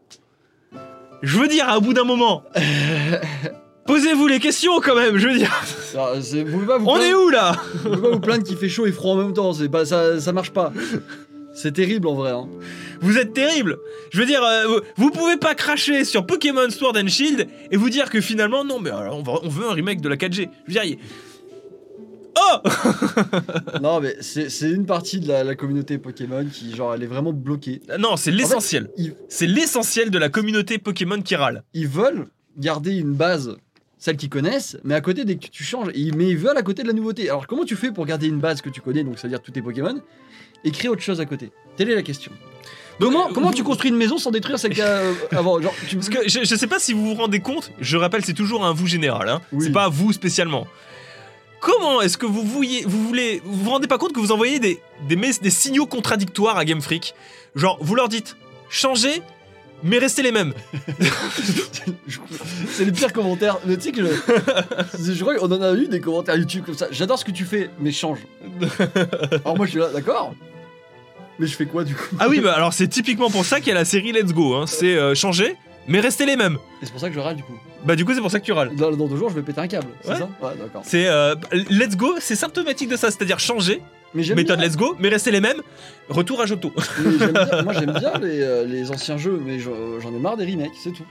Je veux dire, à bout d'un moment, posez-vous les questions quand même, je veux dire. Vous pas vous On plaindre- est où là vous pouvez pas vous plaindre qu'il fait chaud et froid en même temps. Pas, ça, ça marche pas. C'est terrible en vrai. Hein. Vous êtes terrible. Je veux dire, euh, vous pouvez pas cracher sur Pokémon Sword and Shield et vous dire que finalement, non, mais alors, on, va- on veut un remake de la 4G. Je veux dire, Oh non, mais c'est une partie de la, la communauté Pokémon qui, genre, elle est vraiment bloquée. Non, c'est l'essentiel. Ils, C'est l'essentiel de la communauté Pokémon qui râle. ils veulent garder une base, celle qu'ils connaissent, mais à côté, dès que tu changes, ils- mais ils veulent à côté de la nouveauté. Alors, comment tu fais pour garder une base que tu connais, donc c'est-à-dire tous tes Pokémon, et créer autre chose à côté? Telle est la question. Comment, comment tu construis une maison sans détruire celle qu'il y a euh, avant? Genre, tu... Parce que je, je sais pas si vous vous rendez compte, je rappelle, c'est toujours un vous général, hein. Oui. c'est pas vous spécialement. Comment est-ce que vous, vouliez, vous voulez. Vous vous rendez pas compte que vous envoyez des, des, des signaux contradictoires à Game Freak? Genre, vous leur dites changez, mais restez les mêmes. C'est les pires commentaires. Mais tu sais que je, je crois qu'on en a eu des commentaires YouTube comme ça. J'adore ce que tu fais, mais change. Alors moi je suis là, d'accord. Mais je fais quoi du coup? Ah oui, bah alors c'est typiquement pour ça qu'il y a la série Let's Go. Hein. C'est euh, changer, mais restez les mêmes. Et c'est pour ça que je râle du coup. Bah du coup, c'est pour ça que tu râles. Dans, dans deux jours, je vais péter un câble. C'est Ouais. ça? Ouais, d'accord. C'est euh, Let's Go, c'est symptomatique de ça, c'est-à-dire changer, Mais j'aime méthode bien. Let's Go, mais restez les mêmes. Retour à bien- Moi j'aime bien les, euh, les anciens jeux, mais j'en j'en ai marre des remakes, c'est tout.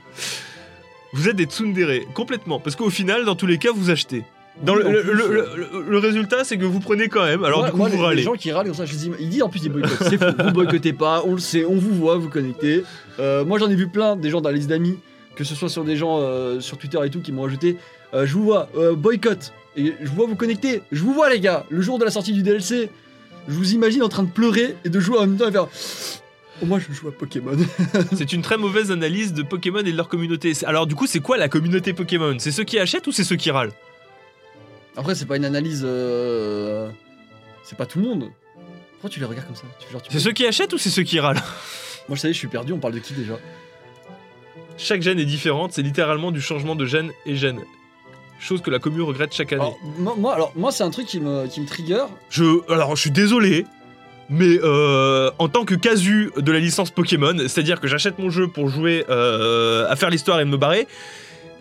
Vous êtes des tsundere, complètement. Parce qu'au final, dans tous les cas, vous achetez. Dans Oui, le, en le- plus, le- euh, le- le résultat, c'est que vous prenez quand même, alors moi, du coup, moi, vous les, les râlez. gens qui râlent comme ça, je dis, il dit en plus ils boycottent. C'est faux, vous boycottez pas, on le sait, on vous voit, vous connectez. Euh, moi j'en ai vu plein, des gens dans la liste d'amis, que ce soit sur des gens euh, sur Twitter et tout qui m'ont ajouté, euh, je vous vois, euh, boycott, et je vous vois vous connecter, je vous vois les gars, le jour de la sortie du DLC, je vous imagine en train de pleurer et de jouer en même temps et faire. Oh, moi je joue à Pokémon. C'est une très mauvaise analyse de Pokémon et de leur communauté. Alors du coup, c'est quoi la communauté Pokémon? C'est ceux qui achètent ou c'est ceux qui râlent? Après c'est pas une analyse. euh, C'est pas tout le monde. Pourquoi tu les regardes comme ça? C'est ceux qui achètent ou c'est ceux qui râlent? Moi je savais, je suis perdu, on parle de qui déjà? Chaque gène est différente, c'est littéralement du changement de gène et gène. Chose que la commune regrette chaque année. Alors, moi, alors, moi, c'est un truc qui me, qui me trigger. Je, alors, je suis désolé, mais euh, en tant que casu de la licence Pokémon, c'est-à-dire que j'achète mon jeu pour jouer euh, à faire l'histoire et me barrer,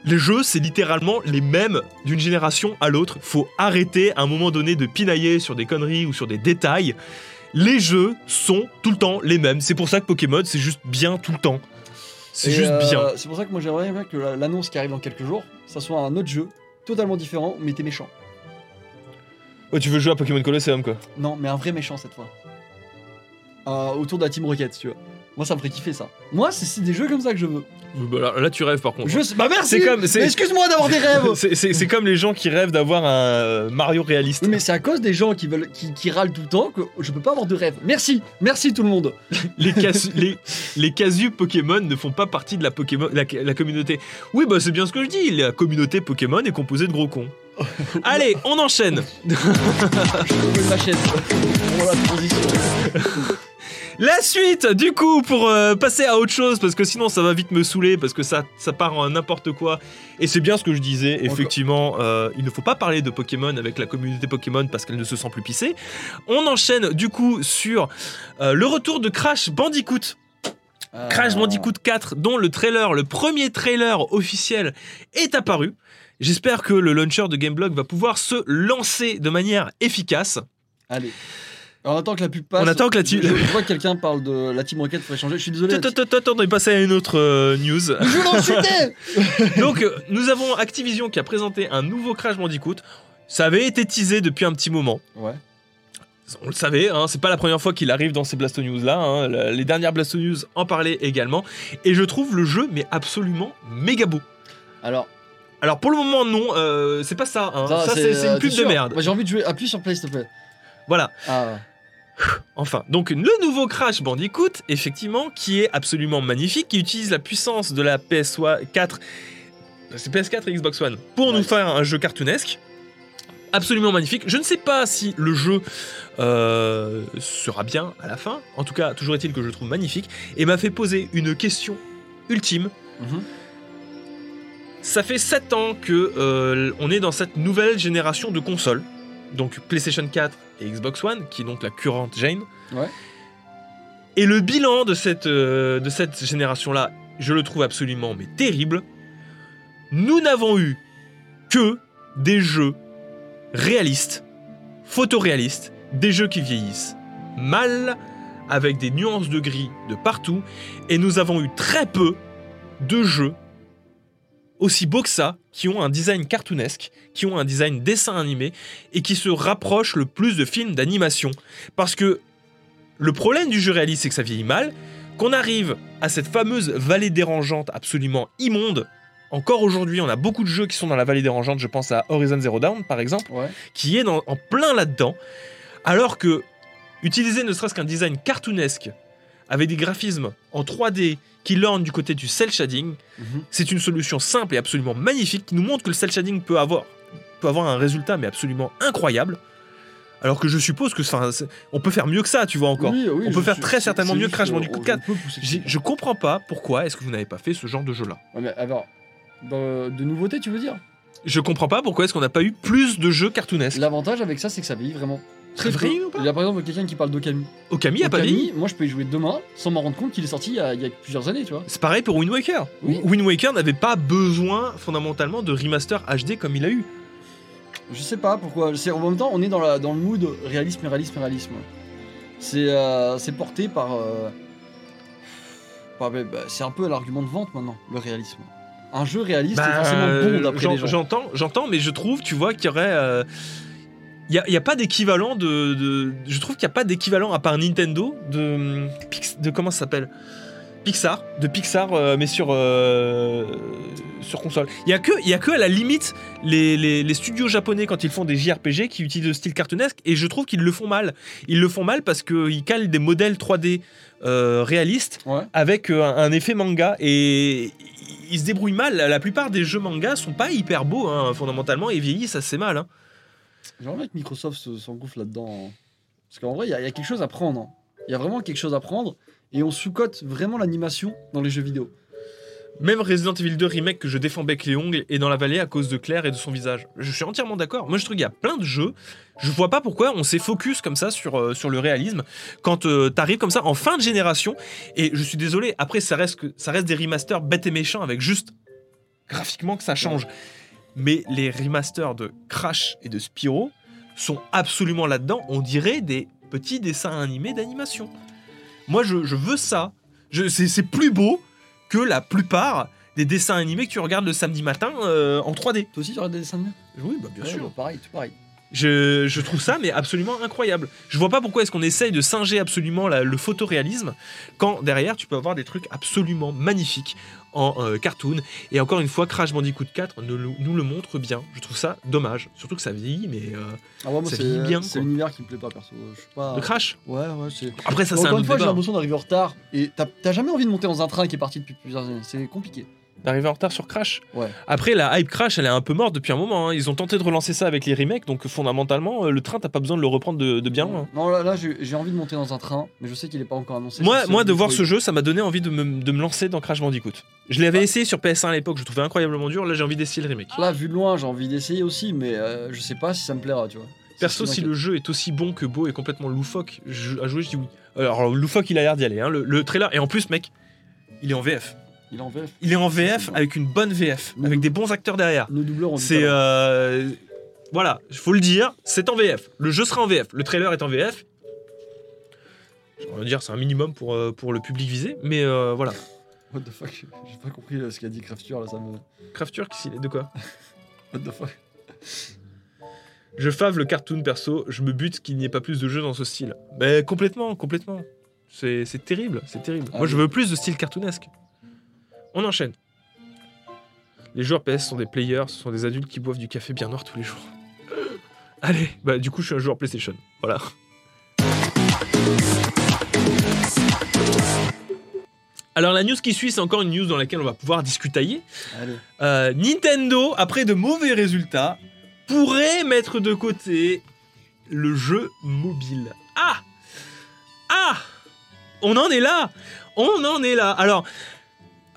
les jeux, c'est littéralement les mêmes d'une génération à l'autre. Faut arrêter à un moment donné de pinailler sur des conneries ou sur des détails. Les jeux sont tout le temps les mêmes. C'est pour ça que Pokémon, c'est juste bien tout le temps. C'est juste euh, bien. C'est pour ça que moi, j'aimerais bien que la- l'annonce qui arrive dans quelques jours, ça soit un autre jeu, totalement différent, mais t'es méchant. Oh, tu veux jouer à Pokémon Colosseum, quoi. Non, mais un vrai méchant cette fois. Euh, autour de la Team Rocket, tu veux. Moi, ça me ferait kiffer ça. Moi, c'est des jeux comme ça que je veux. Bah là, là, tu rêves par contre. Je... Bah merci comme- Excuse-moi d'avoir des rêves C'est- comme les gens qui rêvent d'avoir un euh, Mario réaliste. Oui, mais c'est à cause des gens qui, veulent, qui, qui râlent tout le temps que je peux pas avoir de rêve. Merci Merci tout le monde les, casu- les, les casus Pokémon ne font pas partie de la, Pokémon, la, la communauté. Oui, bah c'est bien ce que je dis. La communauté Pokémon est composée de gros cons. Allez, on enchaîne. Je ma chaîne. Transition. La suite, du coup, pour euh, passer à autre chose, parce que sinon ça va vite me saouler, parce que ça, ça part en n'importe quoi. Et c'est bien ce que je disais, effectivement, euh, il ne faut pas parler de Pokémon avec la communauté Pokémon parce qu'elle ne se sent plus pissée. On enchaîne du coup sur euh, le retour de Crash Bandicoot. Crash Bandicoot 4, dont le trailer, le premier trailer officiel, est apparu. J'espère que le launcher de Gameblog va pouvoir se lancer de manière efficace. Allez. Alors, on attend que la pub passe. On attend que la team- Je, je vois que quelqu'un parle de la Team Rocket, faudrait changer. Je suis désolé. Attends, attends, attends, on est passé à une autre euh, news. Je Donc, euh, nous avons Activision qui a présenté un nouveau Crash Bandicoot. Ça avait été teasé depuis un petit moment. Ouais. On le savait, hein, c'est pas la première fois qu'il arrive dans ces Blasto News là. hein. Les dernières Blasto News en parlaient également. Et je trouve le jeu, mais absolument méga beau. Alors, Alors pour le moment, non, euh, c'est pas ça. hein. Ça, c'est c'est euh, une pub t'es de merde. Moi, j'ai envie de jouer. Appuie sur play, s'il te plaît. Voilà. Ah. Enfin, donc le nouveau Crash Bandicoot, effectivement, qui est absolument magnifique, qui utilise la puissance de la PS4, c'est PS4 et Xbox One, pour Ouais. nous faire un jeu cartoonesque. Absolument magnifique. Je ne sais pas si le jeu euh, sera bien à la fin. En tout cas, toujours est-il que je le trouve magnifique. Et m'a fait poser une question ultime. Mhm. Ça fait 7 ans que euh, on est dans cette nouvelle génération de consoles. Donc PlayStation 4 et Xbox One, qui est donc la currente Jane. Ouais. Et le bilan de cette, euh, de cette génération-là, je le trouve absolument mais terrible. Nous n'avons eu que des jeux réalistes, photoréalistes, des jeux qui vieillissent mal, avec des nuances de gris de partout, et nous avons eu très peu de jeux aussi beaux que ça, qui ont un design cartoonesque, qui ont un design dessin animé, et qui se rapprochent le plus de films d'animation. Parce que le problème du jeu réaliste, c'est que ça vieillit mal, qu'on arrive à cette fameuse vallée dérangeante absolument immonde. Encore aujourd'hui, on a beaucoup de jeux qui sont dans la vallée dérangeante, je pense à Horizon Zero Dawn par exemple, Ouais. qui est dans- en plein là-dedans, alors que utiliser ne serait-ce qu'un design cartoonesque, avec des graphismes en 3D qui lorgnent du côté du cel shading, Mhm. c'est une solution simple et absolument magnifique qui nous montre que le cel shading peut avoir, peut avoir un résultat mais absolument incroyable. Alors que je suppose que on peut faire mieux que ça, tu vois encore. Oui, oui, On peut faire très certainement mieux que Crash Bandicoot on 4. peut pousser J'ai- ça. Je comprends pas pourquoi est-ce que vous n'avez pas fait ce genre de jeu-là. Ouais, mais alors, de, de nouveautés, tu veux dire? Je comprends pas pourquoi est-ce qu'on n'a pas eu plus de jeux cartoonesques. L'avantage avec ça, c'est que ça vieillit vraiment très Ça peu. vieillit ou pas Il y a par exemple quelqu'un qui parle d'Okami. Okami a pas Okami. Moi, je peux y jouer demain sans m'en rendre compte qu'il est sorti il y, a, il y a plusieurs années, tu vois. C'est pareil pour Wind Waker. Oui. Wind Waker n'avait pas besoin fondamentalement de remaster HD comme il a eu. Je sais pas pourquoi. C'est en même temps, on est dans, la, dans le mood réalisme, réalisme, réalisme. C'est euh, c'est porté par. euh, par- bah, bah, c'est un peu l'argument de vente maintenant, le réalisme. Un jeu réaliste est forcément euh, bon d'après j'en- les gens. J'entends, j'entends, mais je trouve, tu vois, qu'il y aurait. euh, Il n'y a, pas d'équivalent de, de- Je trouve qu'il n'y a pas d'équivalent à part Nintendo de. comment ça s'appelle? Pixar, de Pixar, euh, mais sur, euh, sur console. Il y a que, y a que à la limite les, les- les studios japonais quand ils font des JRPG qui utilisent le style cartoonesque et je trouve qu'ils le font mal. Ils le font mal parce qu'ils calent des modèles 3D euh, réalistes Ouais. avec un, un effet manga et ils se débrouillent mal. La plupart des jeux manga sont pas hyper beaux hein, fondamentalement et vieillissent assez mal. hein. J'aimerais bien que Microsoft se- s'engouffre là-dedans. hein. Parce qu'en vrai, il y, a- il y a quelque chose à prendre. hein. Il y a vraiment quelque chose à prendre. Et on sous-cote vraiment l'animation dans les jeux vidéo. Même Resident Evil 2 remake que je défends bec les ongles est dans la vallée à cause de Claire et de son visage. Je suis entièrement d'accord. Moi je trouve qu'il y a plein de jeux. Je vois pas pourquoi on s'est focus comme ça sur, euh, sur le réalisme quand euh, t'arrives comme ça en fin de génération. Et je suis désolé, après ça reste, que, ça reste des remasters bêtes et méchants avec juste graphiquement que ça change. Mais les remasters de Crash et de Spyro sont absolument là-dedans. On dirait des petits dessins animés d'animation. Moi je, je veux ça. Je- C'est c'est plus beau que la plupart des dessins animés que tu regardes le samedi matin euh, en 3D. Toi aussi, tu regardes des dessins animés? Oui, bah bien Ouais, sûr. bah, pareil, tout pareil. Je, je trouve ça mais absolument incroyable. Je vois pas pourquoi est-ce qu'on essaye de singer absolument la- le photoréalisme quand derrière tu peux avoir des trucs absolument magnifiques en euh, cartoon. Et encore une fois, Crash Bandicoot 4 nous, le- nous le montre bien. Je trouve ça dommage. Surtout que ça vieillit, mais euh, Ah, ouais, moi, Ça c'est vieillit bien, c'est l'univers qui me plaît pas, perso. Je suis pas. le Crash. Ouais, ouais. Après, ça, c'est un Encore une fois, j'ai l'impression d'arriver en retard. Et t'as jamais envie de monter dans un train qui est parti depuis plusieurs années. C'est compliqué. D'arriver en retard sur Crash. Ouais. Après, la hype Crash, elle est un peu morte depuis un moment. hein. Ils ont tenté de relancer ça avec les remakes, donc fondamentalement, euh, le train, t'as pas besoin de le reprendre de, de bien loin. Non, là, là j'ai j'ai envie de monter dans un train, mais je sais qu'il est pas encore annoncé. Moi, moi, de voir ce jeu, ça m'a donné envie de me, de me lancer dans Crash Bandicoot. Je l'avais essayé sur PS1 à l'époque, je le trouvais incroyablement dur. Là, j'ai envie d'essayer le remake. Là, vu de loin, j'ai envie d'essayer aussi, mais euh, je sais pas si ça me plaira, tu vois. C'est Perso, ce qui si m'inquiète. le jeu est aussi bon que beau et complètement loufoque je- à jouer, je dis oui. Alors, loufoque, il a l'air d'y aller. hein. Le, le trailer, et en plus, mec, il est en VF. Il est en VF. Il est en VF C'est bon. avec une bonne VF, avec des bons acteurs derrière. Nos doubleurs C'est. euh, Voilà, il faut le dire, c'est en VF. Le jeu sera en VF. Le trailer est en VF. Je veux dire, c'est un minimum pour, euh, pour le public visé, mais euh, voilà. What the fuck J'ai pas compris ce qu'a dit Crafture là, ça me. Crafture, est de quoi What the fuck Je fave le cartoon perso, je me bute qu'il n'y ait pas plus de jeux dans ce style. Mais complètement, complètement. C'est terrible, c'est terrible. Ah Moi je veux plus de style cartoonesque. On enchaîne. Les joueurs PS sont des players, ce sont des adultes qui boivent du café bien noir tous les jours. Allez, bah du coup je suis un joueur PlayStation. Voilà. Alors la news qui suit, c'est encore une news dans laquelle on va pouvoir discutailler. Euh, Nintendo, après de mauvais résultats, pourrait mettre de côté le jeu mobile. Ah Ah On en est là On en est là Alors,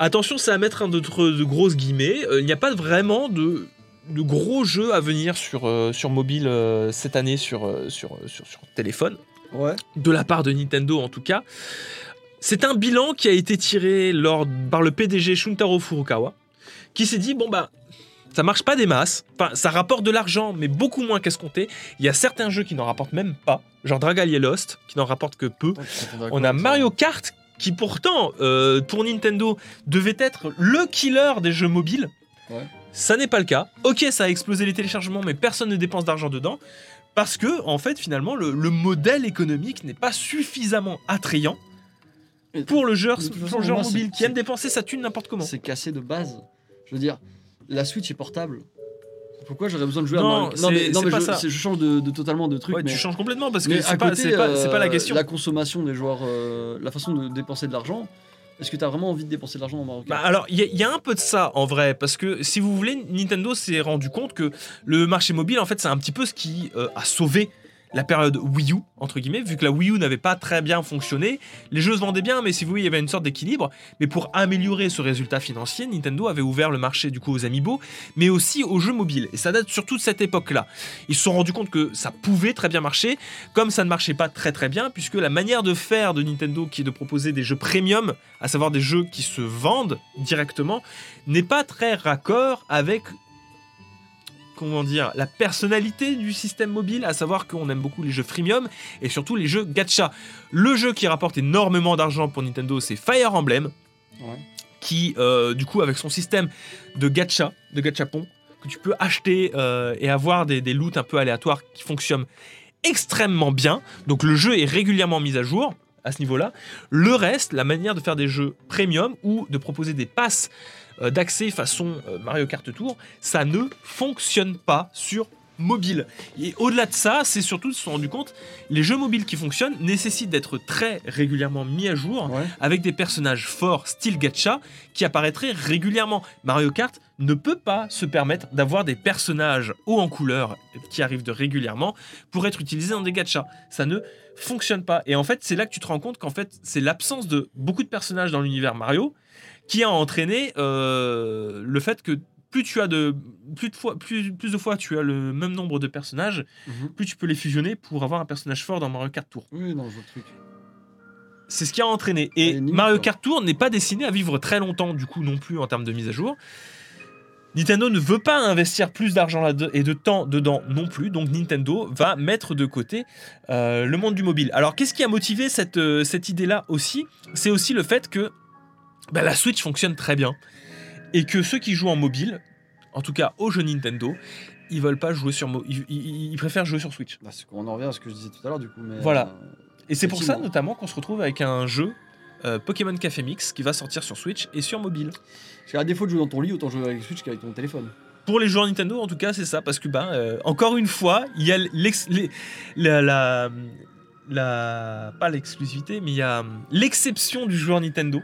attention, c'est à mettre un de, de grosses guillemets. Euh, il n'y a pas vraiment de, de gros jeux à venir sur, euh, sur mobile euh, cette année sur, sur, sur, sur téléphone Ouais. de la part de Nintendo en tout cas. C'est un bilan qui a été tiré lors, par le PDG Shuntaro Furukawa, qui s'est dit bon bah ça marche pas des masses, enfin ça rapporte de l'argent mais beaucoup moins qu'escompté. Il y a certains jeux qui n'en rapportent même pas, genre Dragalia Lost qui n'en rapporte que peu. On a Mario Kart qui pourtant euh, pour Nintendo devait être le killer des jeux mobiles. Ouais. Ça n'est pas le cas. Ok, ça a explosé les téléchargements, mais personne ne dépense d'argent dedans. Parce que, en fait, finalement, le, le modèle économique n'est pas suffisamment attrayant pour le joueur, pour le joueur mobile qui aime dépenser sa thune n'importe comment. C'est cassé de base. Je veux dire, la Switch est portable. Pourquoi j'aurais besoin de jouer Non, à Mario Non, mais, non, mais pas je, ça. je change de, de totalement de truc. Ouais, mais tu changes complètement parce que mais c'est pas, la euh, question. La consommation des joueurs, euh, la façon de dépenser de l'argent. Est-ce que t'as vraiment envie de dépenser de l'argent dans Mario Bah, Kart alors, il y, a- il y a un peu de ça en vrai, parce que si vous voulez, Nintendo s'est rendu compte que le marché mobile, en fait, c'est un petit peu ce qui euh, a sauvé la période Wii U, entre guillemets, vu que la Wii U n'avait pas très bien fonctionné. Les jeux se vendaient bien, mais si vous voulez, il y avait une sorte d'équilibre. Mais pour améliorer ce résultat financier, Nintendo avait ouvert le marché du coup aux amiibo, mais aussi aux jeux mobiles. Et ça date surtout de cette époque-là. Ils se sont rendus compte que ça pouvait très bien marcher, comme ça ne marchait pas très très bien, puisque la manière de faire de Nintendo, qui est de proposer des jeux premium, à savoir des jeux qui se vendent directement, n'est pas très raccord avec comment dire la personnalité du système mobile, à savoir qu'on aime beaucoup les jeux freemium et surtout les jeux gacha. Le jeu qui rapporte énormément d'argent pour Nintendo, c'est Fire Emblem, Ouais. qui euh, du coup avec son système de gacha, de gachapon, que tu peux acheter euh, et avoir des, des loots un peu aléatoires qui fonctionnent extrêmement bien. Donc le jeu est régulièrement mis à jour à ce niveau-là. Le reste, la manière de faire des jeux premium ou de proposer des passes d'accès façon euh, Mario Kart Tour, ça ne fonctionne pas sur mobile. Et au-delà de ça, c'est surtout ils se sont rendus compte, les jeux mobiles qui fonctionnent nécessitent d'être très régulièrement mis à jour Ouais. avec des personnages forts style gacha qui apparaîtraient régulièrement. Mario Kart ne peut pas se permettre d'avoir des personnages hauts en couleur qui arrivent de régulièrement pour être utilisés dans des gachas. Ça ne fonctionne pas. Et en fait, c'est là que tu te rends compte qu'en fait, c'est l'absence de beaucoup de personnages dans l'univers Mario qui a entraîné euh, le fait que plus tu as de plus de fois plus, plus de fois tu as le même nombre de personnages, Mhm. plus tu peux les fusionner pour avoir un personnage fort dans Mario Kart Tour. Oui, le truc. C'est ce qui a entraîné. Et limite, Mario. Kart Tour n'est pas destiné à vivre très longtemps, du coup, non plus en termes de mise à jour. Nintendo ne veut pas investir plus d'argent là et de temps dedans non plus, donc Nintendo va mettre de côté euh, le monde du mobile. Alors, qu'est-ce qui a motivé cette, euh, cette idée-là aussi? C'est aussi le fait que bah, la Switch fonctionne très bien et que ceux qui jouent en mobile, en tout cas aux jeux Nintendo, ils veulent pas jouer sur mo- ils, ils- ils préfèrent jouer sur Switch. Bah, qu'on en revient à ce que je disais tout à l'heure, du coup. Mais, Voilà. euh, Et c'est pour ça notamment qu'on se retrouve avec un jeu euh, Pokémon Café Mix qui va sortir sur Switch et sur mobile. Parce qu'à défaut de jouer dans ton lit, autant jouer avec Switch qu'avec ton téléphone. Pour les joueurs Nintendo, en tout cas, c'est ça, parce que, bah, euh, encore une fois, il y a l'ex- la, la, la- pas l'exclusivité, mais il y a hum, l'exception du joueur Nintendo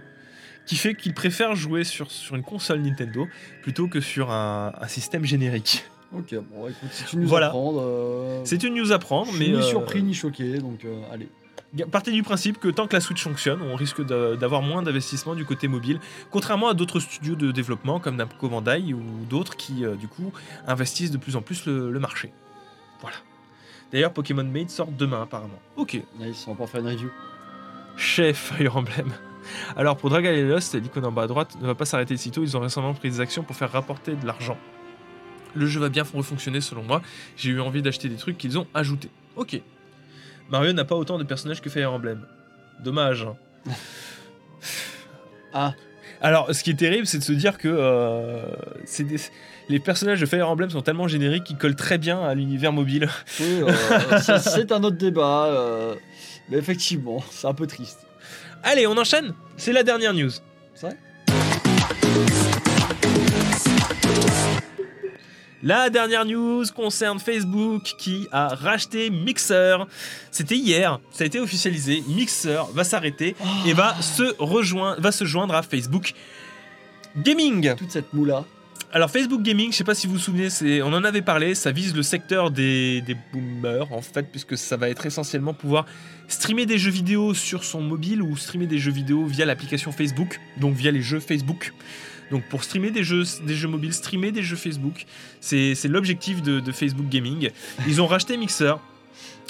qui fait qu'il préfère jouer sur, sur une console Nintendo plutôt que sur un, un système générique. Ok, bon, écoute, si tu nous Voilà. apprends. euh, C'est une news à prendre, mais ni euh, surpris ni choqué, donc euh, allez. partez du principe que tant que la Switch fonctionne, on risque d'avoir moins d'investissement du côté mobile, contrairement à d'autres studios de développement comme Namco Bandai ou d'autres qui, du coup, investissent de plus en plus le, le marché. Voilà. D'ailleurs, Pokémon Made sort demain, apparemment. Ok. Nice, on va pas faire une review. Chef Fire Emblem. Alors, pour Dragon et Lost, l'icône en bas à droite ne va pas s'arrêter de sitôt. Ils ont récemment pris des actions pour faire rapporter de l'argent. Le jeu va bien refonctionner selon moi. J'ai eu envie d'acheter des trucs qu'ils ont ajoutés. Ok. Mario n'a pas autant de personnages que Fire Emblem. Dommage. hein. Ah. Alors, ce qui est terrible, c'est de se dire que euh, c'est des- les personnages de Fire Emblem sont tellement génériques qu'ils collent très bien à l'univers mobile. Oui, euh, c'est- c'est un autre débat. euh, mais effectivement, c'est un peu triste. Allez, on enchaîne C'est la dernière news. C'est vrai La dernière news concerne Facebook qui a racheté Mixer. C'était hier, ça a été officialisé. Mixer va s'arrêter et va se rejoindre, va se joindre à Facebook Gaming. Toute cette moula. Alors Facebook Gaming, je sais pas si vous vous souvenez, c'est, on en avait parlé, ça vise le secteur des, des boomers en fait, puisque ça va être essentiellement pouvoir streamer des jeux vidéo sur son mobile ou streamer des jeux vidéo via l'application Facebook, donc via les jeux Facebook. Donc pour streamer des jeux, des jeux mobiles, streamer des jeux Facebook, c'est, c'est l'objectif de, de Facebook Gaming. Ils ont racheté Mixer,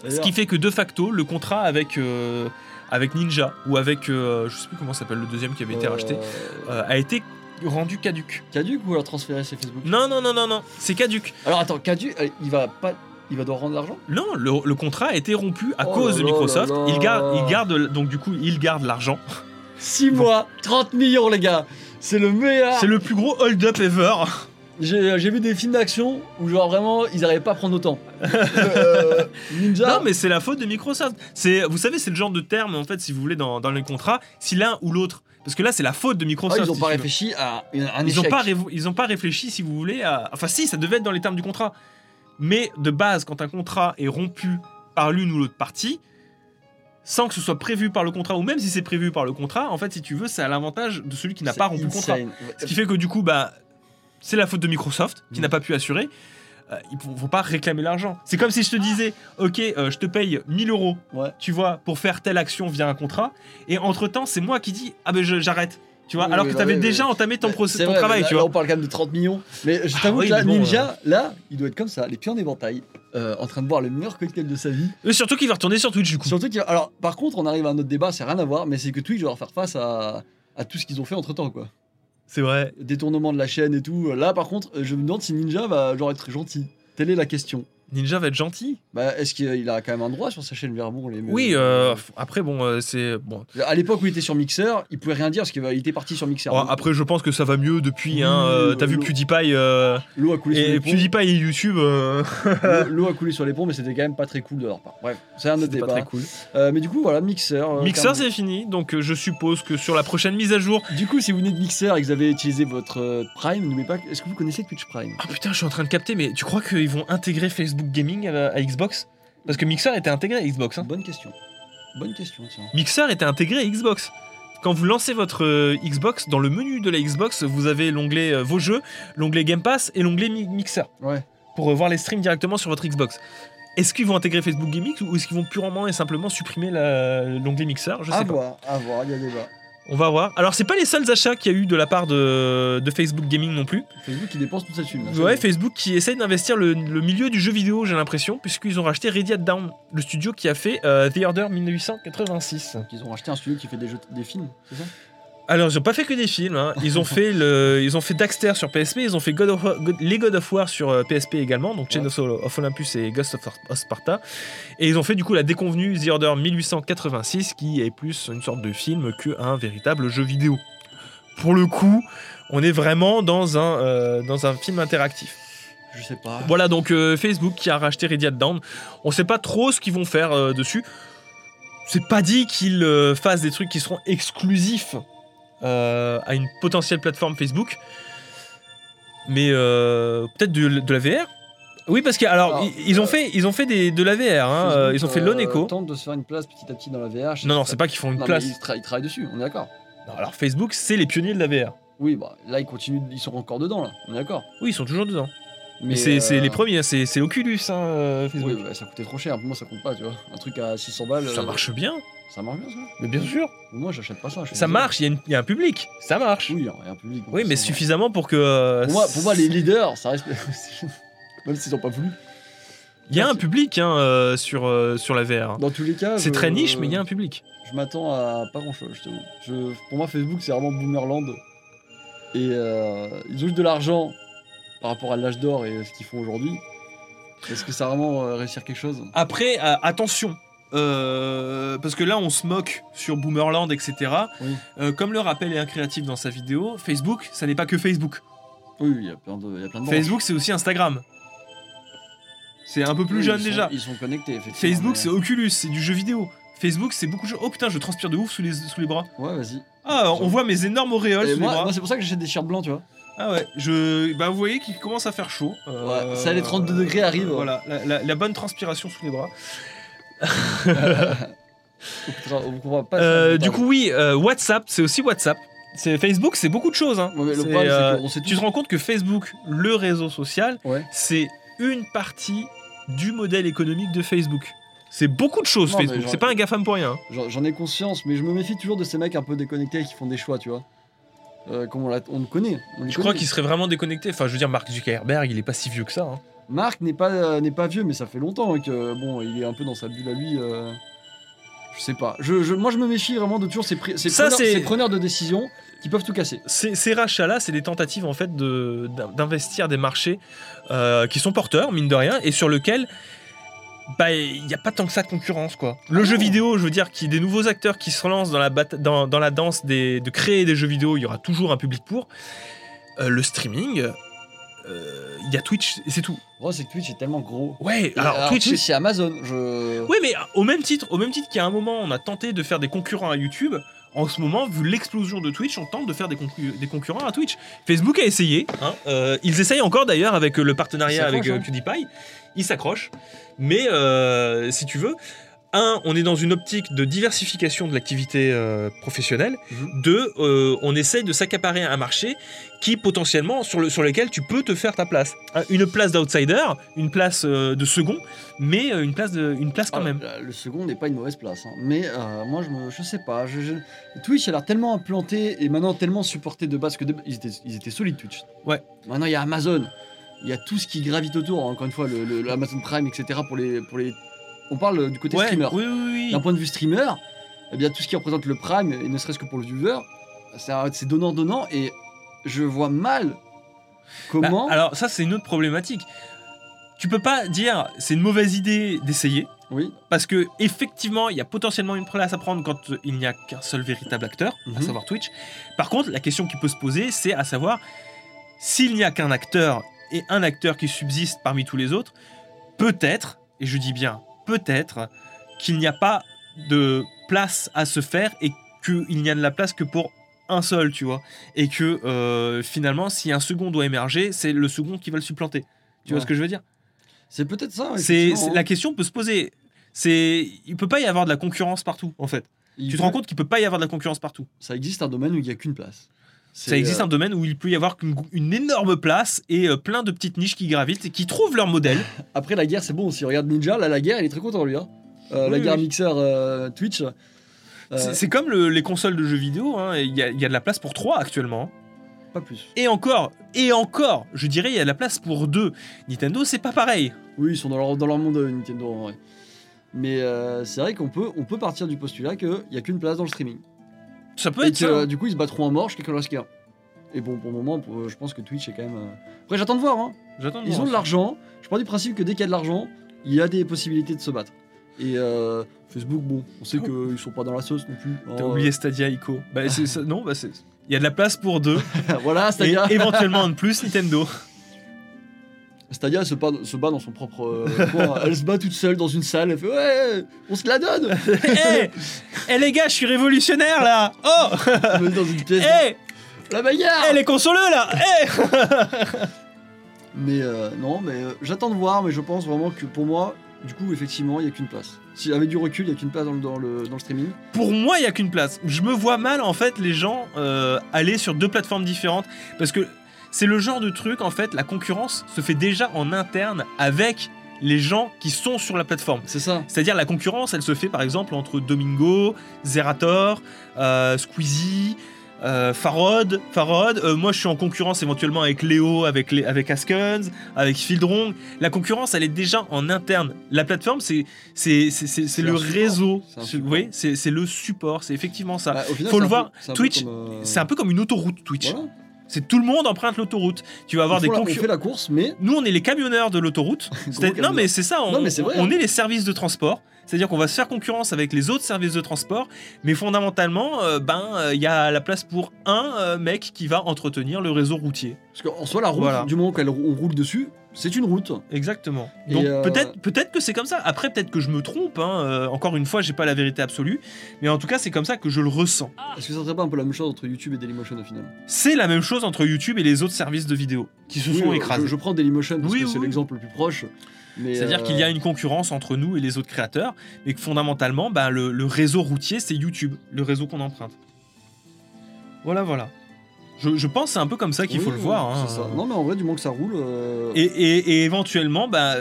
ce qui fait que de facto, le contrat avec, euh, avec Ninja ou avec, euh, je sais plus comment s'appelle le deuxième qui avait été racheté, euh, a été rendu caduque. Caduc ou alors transféré chez Facebook Non, non, non, non, non, c'est caduque. Alors attends, Caduc, euh, il va pas. Il va devoir rendre l'argent? Non, le, le contrat a été rompu à Oh cause de Microsoft. là là. Il garde, il garde, donc du coup, il garde l'argent. 6 mois, 30 millions, les gars C'est le meilleur C'est le plus gros hold-up ever. J'ai j'ai vu des films d'action où, genre, vraiment, ils n'arrivaient pas à prendre autant. Euh, Ninja Non, mais c'est la faute de Microsoft. C'est, vous savez, c'est le genre de terme, en fait, si vous voulez, dans, dans les contrats, si l'un ou l'autre. Parce que là, c'est la faute de Ah, Microsoft. ils ont si pas réfléchi à un Ils ont échec. pas, ils ont pas réfléchi, si vous voulez, à. Enfin, si, ça devait être dans les termes du contrat. Mais de base, quand un contrat est rompu par l'une ou l'autre partie, sans que ce soit prévu par le contrat, ou même si c'est prévu par le contrat, en fait, si tu veux, c'est à l'avantage de celui qui n'a pas rompu le contrat. Ce qui fait que du coup, bah, c'est la faute de Microsoft qui Mm. n'a pas pu assurer. Euh, ils ne vont pas réclamer l'argent. C'est comme si je te disais, ok, euh, je te paye 1000 euros, Ouais. tu vois, pour faire telle action via un contrat, et entre temps, c'est moi qui dis, ah ben j'arrête, tu vois, Oui, alors oui, que tu avais oui, déjà entamé ton, procès- ton vrai, travail, là, tu là, vois. on parle quand même de 30 millions. Mais je Ah t'avoue que là, bon, Ninja, là, il doit être comme ça, les pieds en éventail, euh, en train de boire le meilleur cocktail de sa vie. Et surtout qu'il va retourner sur Twitch du coup. Surtout qu'il va- Alors, par contre, on arrive à un autre débat, c'est rien à voir, mais c'est que Twitch va faire face à, à tout ce qu'ils ont fait entre temps, quoi. C'est vrai. Détournement de la chaîne et tout. Là, par contre, je me demande si Ninja va genre être gentil. Telle est la question. Ninja va être gentil. Bah, est-ce qu'il a quand même un droit sur sa chaîne Verbon les Oui, euh, après, bon, euh, c'est. Bon. À l'époque où il était sur Mixer, il pouvait rien dire parce qu'il était parti sur Mixer. Après, je pense que ça va mieux depuis. Oui, hein, euh, T'as vu PewDiePie L'eau a coulé sur les ponts. PewDiePie et YouTube. L'eau- a coulé sur les ponts, mais c'était quand même pas très cool de leur part. Bref, c'est un autre C'était pas débat. très cool. Mais du coup, voilà, Mixer. Mixer, c'est fini. Donc, je suppose que sur la prochaine mise à jour. Du coup, si vous venez de Mixer et que vous avez utilisé votre Prime, n'oubliez pas. Est-ce que vous connaissez Twitch Prime? Ah putain, je suis en train de capter, mais tu crois qu'ils vont intégrer Facebook? Gaming à, à Xbox Parce que Mixer était intégré à Xbox. hein. Bonne question. Bonne question, tiens. Mixer était intégré à Xbox. Quand vous lancez votre euh, Xbox, dans le menu de la Xbox, vous avez l'onglet euh, Vos jeux, l'onglet Game Pass et l'onglet Mi- Mixer Ouais. pour euh, voir les streams directement sur votre Xbox. Est-ce qu'ils vont intégrer Facebook Gaming ou est-ce qu'ils vont purement et simplement supprimer la- l'onglet Mixer? Je sais À pas. voir, à voir, il y a débat. On va voir. Alors, c'est pas les seuls achats qu'il y a eu de la part de, de Facebook Gaming non plus. Facebook qui dépense toute sa thune. Ouais. Facebook qui essaye d'investir le, le milieu du jeu vidéo, j'ai l'impression, puisqu'ils ont racheté Radiant Down, le studio qui a fait euh, The Order 1886. Ils ont racheté un studio qui fait des, jeux, des films, c'est ça? Alors, ils ont pas fait que des films. hein. Ils ont fait le, ils ont fait Daxter sur PSP. Ils ont fait God of War- God- les God of War sur euh, PSP également, donc Chain Ouais. of, Olympus et Ghost of, of Sparta. Et ils ont fait du coup la déconvenue The Order 1886, qui est plus une sorte de film qu'un véritable jeu vidéo. Pour le coup, on est vraiment dans un, euh, dans un film interactif. Je sais pas. Voilà donc euh, Facebook qui a racheté Radiant Down. On sait pas trop ce qu'ils vont faire euh, dessus. C'est pas dit qu'ils euh, fassent des trucs qui seront exclusifs euh, à une potentielle plateforme Facebook. Mais euh, peut-être de, de la VR. Oui parce que alors, Alors, ils, ils ont fait ils ont fait des, de la VR. hein, Facebook, euh, ils ont fait euh, l'Oneco. tente de se faire une place petit à petit dans la VR. Non non c'est pas qu'ils font une Non, place. ils, tra- ils travaillent dessus, on est d'accord. Alors Facebook c'est les pionniers de la VR. Oui, bah là ils continuent, ils sont encore dedans là, on est d'accord. Oui ils sont toujours dedans. Mais Mais c'est euh, les premiers. C'est c'est Oculus hein, euh, Facebook. Oui, bah, ça coûtait trop cher. Pour moi, ça compte pas, tu vois. Un truc à 600 balles. Ça euh, marche bien. Ça marche bien, ça. Mais bien sûr. Moi, j'achète pas ça. Ça marche. Il y, y a un public. Ça marche. Oui, il y a un public. Oui, mais suffisamment pour que. euh, Pour moi, pour moi, les leaders, ça reste. Même s'ils ont pas voulu. Il y a un public hein, euh, sur, euh, sur la VR. Dans tous les cas. C'est très niche, mais il y a un public. Je m'attends à pas grand chose, je. Je... Pour moi, Facebook, c'est vraiment Boomerland. Et euh, ils ont juste de l'argent par rapport à l'âge d'or et ce qu'ils font aujourd'hui. Est-ce que ça va vraiment euh, réussir quelque chose? Après, euh, attention. euh, parce que là, on se moque sur Boomerland, etc. Oui. Euh, comme le rappelle un créatif dans sa vidéo, Facebook, ça n'est pas que Facebook. Oui, il y a plein de, il y a plein de branches. Facebook, c'est aussi Instagram. C'est un peu plus Oui, jeune ils sont- déjà. Ils sont connectés, effectivement. Facebook, mais- c'est Oculus, c'est du jeu vidéo. Facebook, c'est beaucoup de choses. Oh putain, je transpire de ouf sous les, sous les bras. Ouais, vas-y. Ah, on voit mes énormes auréoles Et sous moi, les bras. moi, c'est pour ça que j'achète des shirts blancs, tu vois. Ah ouais, je... bah, vous voyez qu'il commence à faire chaud. Euh, Ouais, ça, les 32 degrés arrivent. Voilà, la, la- la bonne transpiration sous les bras. On pas. Euh, du coup, oui, euh, WhatsApp, c'est aussi WhatsApp. C'est Facebook, c'est beaucoup de choses. hein. Ouais, le problème, sait tu te rends compte que Facebook, le réseau social, Ouais. c'est une partie du modèle économique de Facebook. C'est beaucoup de choses Non, Facebook. C'est pas un GAFAM pour rien. hein. J'en j'en ai conscience, mais je me méfie toujours de ces mecs un peu déconnectés qui font des choix, tu vois. Euh, comme on, on le connaît. on Je crois qu'il serait vraiment déconnecté. Enfin, je veux dire, Mark Zuckerberg, il est pas si vieux que ça. hein. Marc n'est pas, euh, n'est pas vieux, mais ça fait longtemps hein, que bon, il est un peu dans sa bulle à lui. euh, Je sais pas. Je, je- moi, je me méfie vraiment de toujours ces, ces Ça, preneurs, c'est- ces preneurs de décision qui peuvent tout casser. Ces, ces rachats-là, c'est des tentatives en fait de- d'in- d'investir des marchés euh, qui sont porteurs, mine de rien, et sur lesquels bah, il n'y a pas tant que ça de concurrence. quoi. Le jeu vidéo, je veux dire, qui des nouveaux acteurs qui se relancent dans la, dans, dans la danse des, de créer des jeux vidéo, il y aura toujours un public pour. Euh, le streaming, euh, il y a Twitch, et c'est tout. Moi, c'est que Twitch est tellement gros. Ouais, alors, Twitch, c'est- c'est Amazon. Je... Oui, mais au même titre, au même titre qu'à un moment, on a tenté de faire des concurrents à YouTube. En ce moment, vu l'explosion de Twitch, on tente de faire des, concu- des concurrents à Twitch. Facebook a essayé. hein, euh, ils essayent encore d'ailleurs avec le partenariat avec euh, PewDiePie. Ils s'accrochent. Mais euh, si tu veux, un, on est dans une optique de diversification de l'activité euh, professionnelle. Mhm. Deux, euh, on essaye de s'accaparer un marché qui potentiellement sur, le, sur lequel tu peux te faire ta place. Une place d'outsider, une place euh, de second, mais une place, de, une place quand Ah, même. Le second n'est pas une mauvaise place. hein. Mais moi, je, me, je sais pas. je- je- Twitch a l'air tellement implanté et maintenant tellement supporté de base que de- ils, étaient, ils étaient solides, Twitch. Ouais. Maintenant, il y a Amazon. Il y a tout ce qui gravite autour. Encore une fois, le, Amazon Prime, etc. Pour les, pour les... On parle du côté Ouais, streamer. Oui, oui, oui. D'un point de vue streamer, eh bien, tout ce qui représente le Prime, et ne serait-ce que pour le viewer, c'est donnant-donnant. Et je vois mal comment. Bah, alors ça c'est une autre problématique. Tu peux pas dire c'est une mauvaise idée d'essayer Oui, parce que effectivement il y a potentiellement une place à prendre quand euh, il n'y a qu'un seul véritable acteur, à Mhm. savoir Twitch. Par contre la question qui peut se poser c'est à savoir s'il n'y a qu'un acteur et un acteur qui subsiste parmi tous les autres, peut-être et je dis bien peut-être qu'il n'y a pas de place à se faire et qu'il n'y a de la place que pour un seul, tu vois. Et que euh, finalement, si un second doit émerger, c'est le second qui va le supplanter. Tu vois ce que je veux dire? C'est peut-être ça. C'est c'est- hein. La question peut se poser. C'est Il peut pas y avoir de la concurrence partout, en fait. Il tu te rends compte qu'il peut pas y avoir de la concurrence partout. Ça existe un domaine où il n'y a qu'une place. Ça existe euh, un domaine où il peut y avoir une énorme place et euh, plein de petites niches qui gravitent et qui trouvent leur modèle. Après la guerre, c'est bon. Si on regarde Ninja, là, la guerre, il est très content lui. Hein. Euh, la guerre oui. mixeur euh, Twitch. C'est- comme le- les consoles de jeux vidéo, hein, il y, a- il y a de la place pour trois actuellement. pas plus. Et encore, et encore, je dirais, il y a de la place pour deux. Nintendo, c'est pas pareil. Oui, ils sont dans leur, dans leur monde Nintendo en vrai. Mais c'est vrai qu'on peut, on peut partir du postulat qu'il n'y a qu'une place dans le streaming. Ça peut Et être que ça. euh, du coup, ils se battront en mort jusqu'à ce qu'il en reste qu'un. Et bon, pour le moment, pour- je pense que Twitch est quand même. euh, Après, j'attends de voir. Hein. J'attends Ils voir ont de l'argent. Je pars du principe que dès qu'il y a de l'argent, il y a des possibilités de se battre. Et euh, Facebook, bon, on sait qu'ils sont pas dans la sauce non plus. T'as Oh, oublié Stadia Ico. Bah, c'est ça- non, bah c'est. Il y a de la place pour deux. voilà, et Stadia. éventuellement un de plus, Nintendo. Stadia se bat, se bat dans son propre euh, coin. Elle se bat toute seule dans une salle. Elle fait Ouais, on se la donne Hé Eh les gars, je suis révolutionnaire là Oh dans une pièce. Hé La bagarre Eh les consoleux là Eh Mais euh, non, mais euh, j'attends de voir, mais je pense vraiment que pour moi, du coup, effectivement, il n'y a qu'une place. Si avec du recul, il n'y a qu'une place dans le, dans le, dans le streaming. Pour moi, il y a qu'une place. Je me vois mal en fait les gens euh, aller sur deux plateformes différentes parce que c'est le genre de truc en fait, la concurrence se fait déjà en interne avec les gens qui sont sur la plateforme. C'est ça. C'est-à-dire la concurrence, elle se fait par exemple entre Domingo, Zerator, euh, Squeezie, euh, Farod. Farod. Euh, moi, je suis en concurrence éventuellement avec Léo, avec, les, avec Askens, avec Fieldrong. La concurrence, elle est déjà en interne. La plateforme, c'est c'est le réseau. Un C'est- le support. C'est effectivement ça. Bah, final, Faut le voir, Twitch, C'est un peu comme une autoroute Twitch. Voilà. C'est tout le monde emprunte l'autoroute. Tu vas avoir des concurrents. fait la course, mais Nous, on est les camionneurs de l'autoroute. Non, mais c'est ça. On, Non, mais c'est vrai, on hein. est les services de transport. C'est-à-dire qu'on va se faire concurrence avec les autres services de transport, mais fondamentalement, euh, ben, euh, il y a la place pour un euh, mec qui va entretenir le réseau routier. parce qu'en soi, la route, Voilà. du moment qu'on roule dessus, c'est une route. Exactement. Et, Donc euh, peut-être, peut-être que c'est comme ça. Après, peut-être que je me trompe. hein. Euh, encore une fois, j'ai pas la vérité absolue, mais en tout cas, c'est comme ça que je le ressens. Est-ce que ça serait pas un peu la même chose entre YouTube et Dailymotion au final? C'est la même chose entre YouTube et les autres services de vidéo qui se Oui, sont euh, écrasés. Je, je prends Dailymotion parce Oui, que oui, c'est l'exemple le plus proche. Mais, C'est-à-dire euh, qu'il y a une concurrence entre nous et les autres créateurs, et que fondamentalement, ben, le, le réseau routier, c'est YouTube, le réseau qu'on emprunte. Voilà, voilà. Je, je pense que c'est un peu comme ça qu'il Oui, faut le voir. hein. ça. Non, mais en vrai, du moment que ça roule. euh, Et, et- et éventuellement, bah,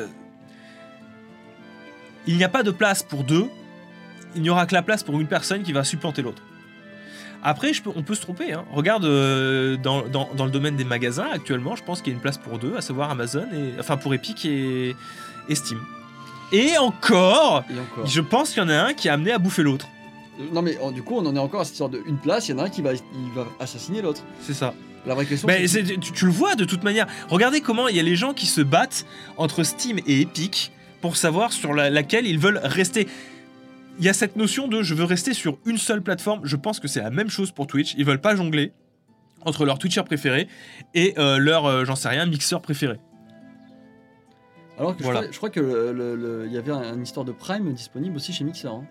il n'y a pas de place pour deux. Il n'y aura que la place pour une personne qui va supplanter l'autre. Après, je peux- on peut se tromper. hein. Regarde euh, dans, dans- dans le domaine des magasins actuellement, je pense qu'il y a une place pour deux, à savoir Amazon et enfin pour Epic et, et Steam. Et encore, Et encore. je pense qu'il y en a un qui est amené à bouffer l'autre. Euh, Non, mais du coup, on en est encore à cette histoire de une place. Il y en a un qui va, il va assassiner l'autre. C'est ça. La vraie question, Mais c'est- tu, tu le vois de toute manière. Regardez comment il y a les gens qui se battent entre Steam et Epic pour savoir sur la- laquelle ils veulent rester. Il y a cette notion de je veux rester sur une seule plateforme. Je pense que c'est la même chose pour Twitch. Ils veulent pas jongler entre leur Twitcher préféré et euh, leur, euh, j'en sais rien, mixeur préféré. Alors que je crois- je, crois, que le- le- le- il y avait un- une histoire de Prime disponible aussi chez Mixer. hein.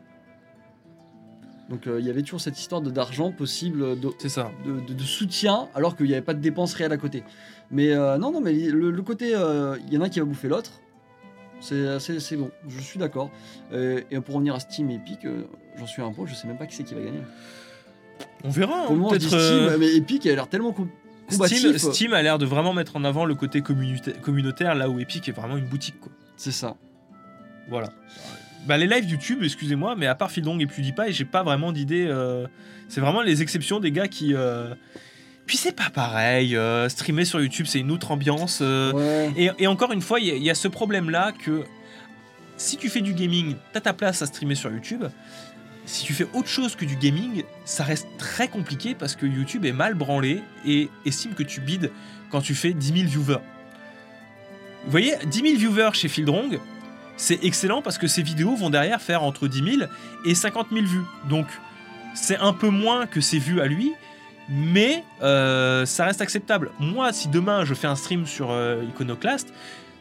Donc euh, il y avait toujours cette histoire d'argent possible, de, ça. de, de- de soutien, alors qu'il n'y avait pas de dépenses réelles à côté. Mais non, non, mais le, côté, il y en a un qui va bouffer l'autre. C'est bon, je suis d'accord. Euh, et pour revenir à Steam et Epic, euh, j'en suis un peu, je sais même pas qui c'est qui va gagner. On verra. hein, peut-être, Steam, euh, mais Epic elle a l'air tellement com- combatif. Steam, a l'air de vraiment mettre en avant le côté communauta- communautaire, là où Epic est vraiment une boutique. Quoi. C'est ça. Voilà. Bah, les lives YouTube, excusez-moi, mais à part Phildong et PewDiePie, j'ai pas vraiment d'idée. euh, C'est vraiment les exceptions des gars qui. euh, Puis c'est pas pareil. euh, Streamer sur YouTube, c'est une autre ambiance. euh, Ouais. Et, et encore une fois, il y, a- il y a ce problème-là que si tu fais du gaming, t'as ta place à streamer sur YouTube. Si tu fais autre chose que du gaming, ça reste très compliqué parce que YouTube est mal branlé et estime que tu bides quand tu fais 10 000 viewers. Vous voyez, 10 000 viewers chez Fieldrong, c'est excellent parce que ces vidéos vont derrière faire entre 10 000 et 50 000 vues. Donc, c'est un peu moins que ses vues à lui, mais euh, ça reste acceptable. Moi, si demain je fais un stream sur euh, Iconoclast,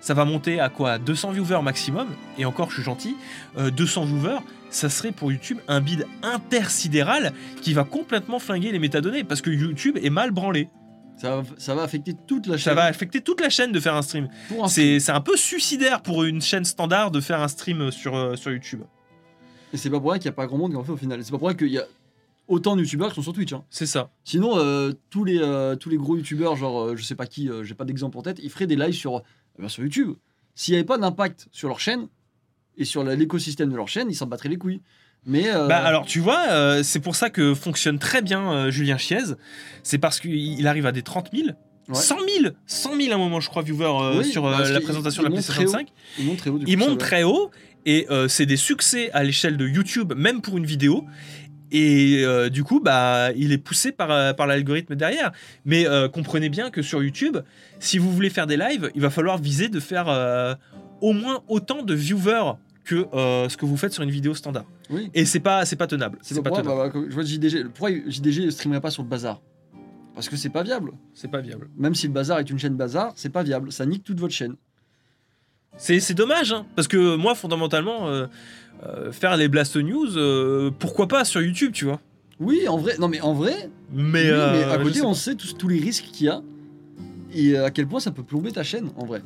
ça va monter à quoi? 200 viewers maximum, et encore je suis gentil, euh, 200 viewers, ça serait pour YouTube un bid intersidéral qui va complètement flinguer les métadonnées, parce que YouTube est mal branlé. Ça va, ça va affecter toute la chaîne. Ça va affecter toute la chaîne de faire un stream. C'est un peu suicidaire pour une chaîne standard de faire un stream sur, euh, sur YouTube. Et c'est pas pour rien qu'il n'y a pas grand monde qui en fait au final. C'est pas pour rien qu'il y a autant de youtubeurs qui sont sur Twitch. hein. C'est ça. Sinon, euh, tous, les, euh, tous les gros youtubeurs, genre euh, je sais pas qui, euh, j'ai pas d'exemple en tête, ils feraient des lives sur, eh ben, sur YouTube. S'il n'y avait pas d'impact sur leur chaîne et sur l'écosystème de leur chaîne, ils s'en battraient les couilles. Mais euh, Bah alors tu vois, euh, c'est pour ça que fonctionne très bien euh, Julien Chiez. C'est parce qu'il il arrive à des 30 000, Ouais. 100 000, 100 000 à un moment je crois viewers Oui, sur parce la présentation de il la monte PlayStation très haut. 5. ils montent très haut. du Il coup, ça monte va. très haut et c'est des succès à l'échelle de YouTube, même pour une vidéo. Et euh, du coup, bah, il est poussé par, euh, par l'algorithme derrière. Mais euh, comprenez bien que sur YouTube, si vous voulez faire des lives, il va falloir viser de faire euh, au moins autant de viewers que ce que vous faites sur une vidéo standard. Oui. Et c'est pas, c'est pas tenable. C'est pas pas tenable. bah, bah, je vois JDG. Pourquoi JDG ne streamerait pas sur le bazar? Parce que c'est pas viable. C'est pas viable. Même si le bazar est une chaîne bazar, c'est pas viable. Ça nique toute votre chaîne. C'est dommage, hein, parce que moi, fondamentalement, euh, euh, faire les Blast News, euh, pourquoi pas sur YouTube, tu vois Oui, en vrai. Non, mais en vrai, mais, oui, mais à côté, on pas. sait tous, tous les risques qu'il y a et à quel point ça peut plomber ta chaîne, en vrai.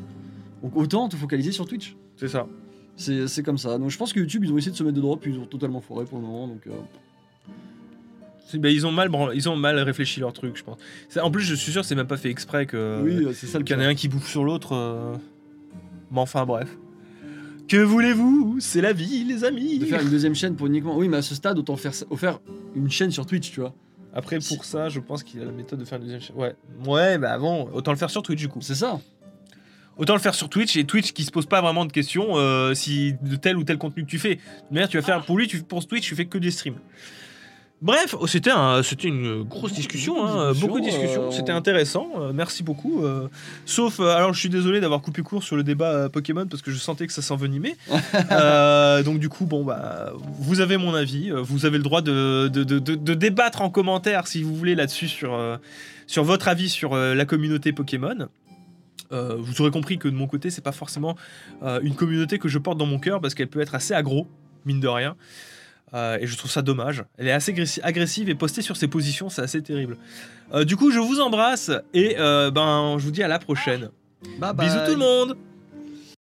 Donc autant te focaliser sur Twitch. C'est ça. C'est comme ça. Donc je pense que YouTube, ils ont essayé de se mettre de puis ils ont totalement foiré pour le moment. Donc euh, bah, ils, ont mal branlé- ils ont mal réfléchi leur truc, je pense. En plus, je suis sûr que c'est même pas fait exprès que oui, c'est ça le qu'il y en ait un qui bouffe sur l'autre. Mais enfin, bref. Que voulez-vous? C'est la vie, les amis De faire une deuxième chaîne pour uniquement. Oui, mais à ce stade, autant faire, faire une chaîne sur Twitch, tu vois. Après, pour ça, je pense qu'il y a la méthode de faire une deuxième chaîne. Ouais, ouais, bah bon, autant le faire sur Twitch, du coup. C'est ça. Autant le faire sur Twitch et Twitch qui se pose pas vraiment de questions euh, si de tel ou tel contenu que tu fais. De manière, tu vas faire pour lui, tu, pour Twitch, tu fais que des streams. Bref, oh, c'était un, c'était une grosse discussion, hein, beaucoup de discussions. euh, C'était intéressant, euh, merci beaucoup. euh, sauf, alors je suis désolé d'avoir coupé court sur le débat Pokémon parce que je sentais que ça s'envenimait. Donc du coup, bon bah, vous avez mon avis, vous avez le droit de, de, de- de- de débattre en commentaire si vous voulez là-dessus sur, sur votre avis sur la communauté Pokémon. Euh, vous aurez compris que de mon côté, c'est pas forcément euh, une communauté que je porte dans mon cœur parce qu'elle peut être assez aggro, mine de rien. Euh, et je trouve ça dommage. Elle est assez agressi- agressive et postée sur ses positions, c'est assez terrible. Euh, du coup, je vous embrasse et euh, ben, je vous dis à la prochaine. Bye bye. Bisous tout le monde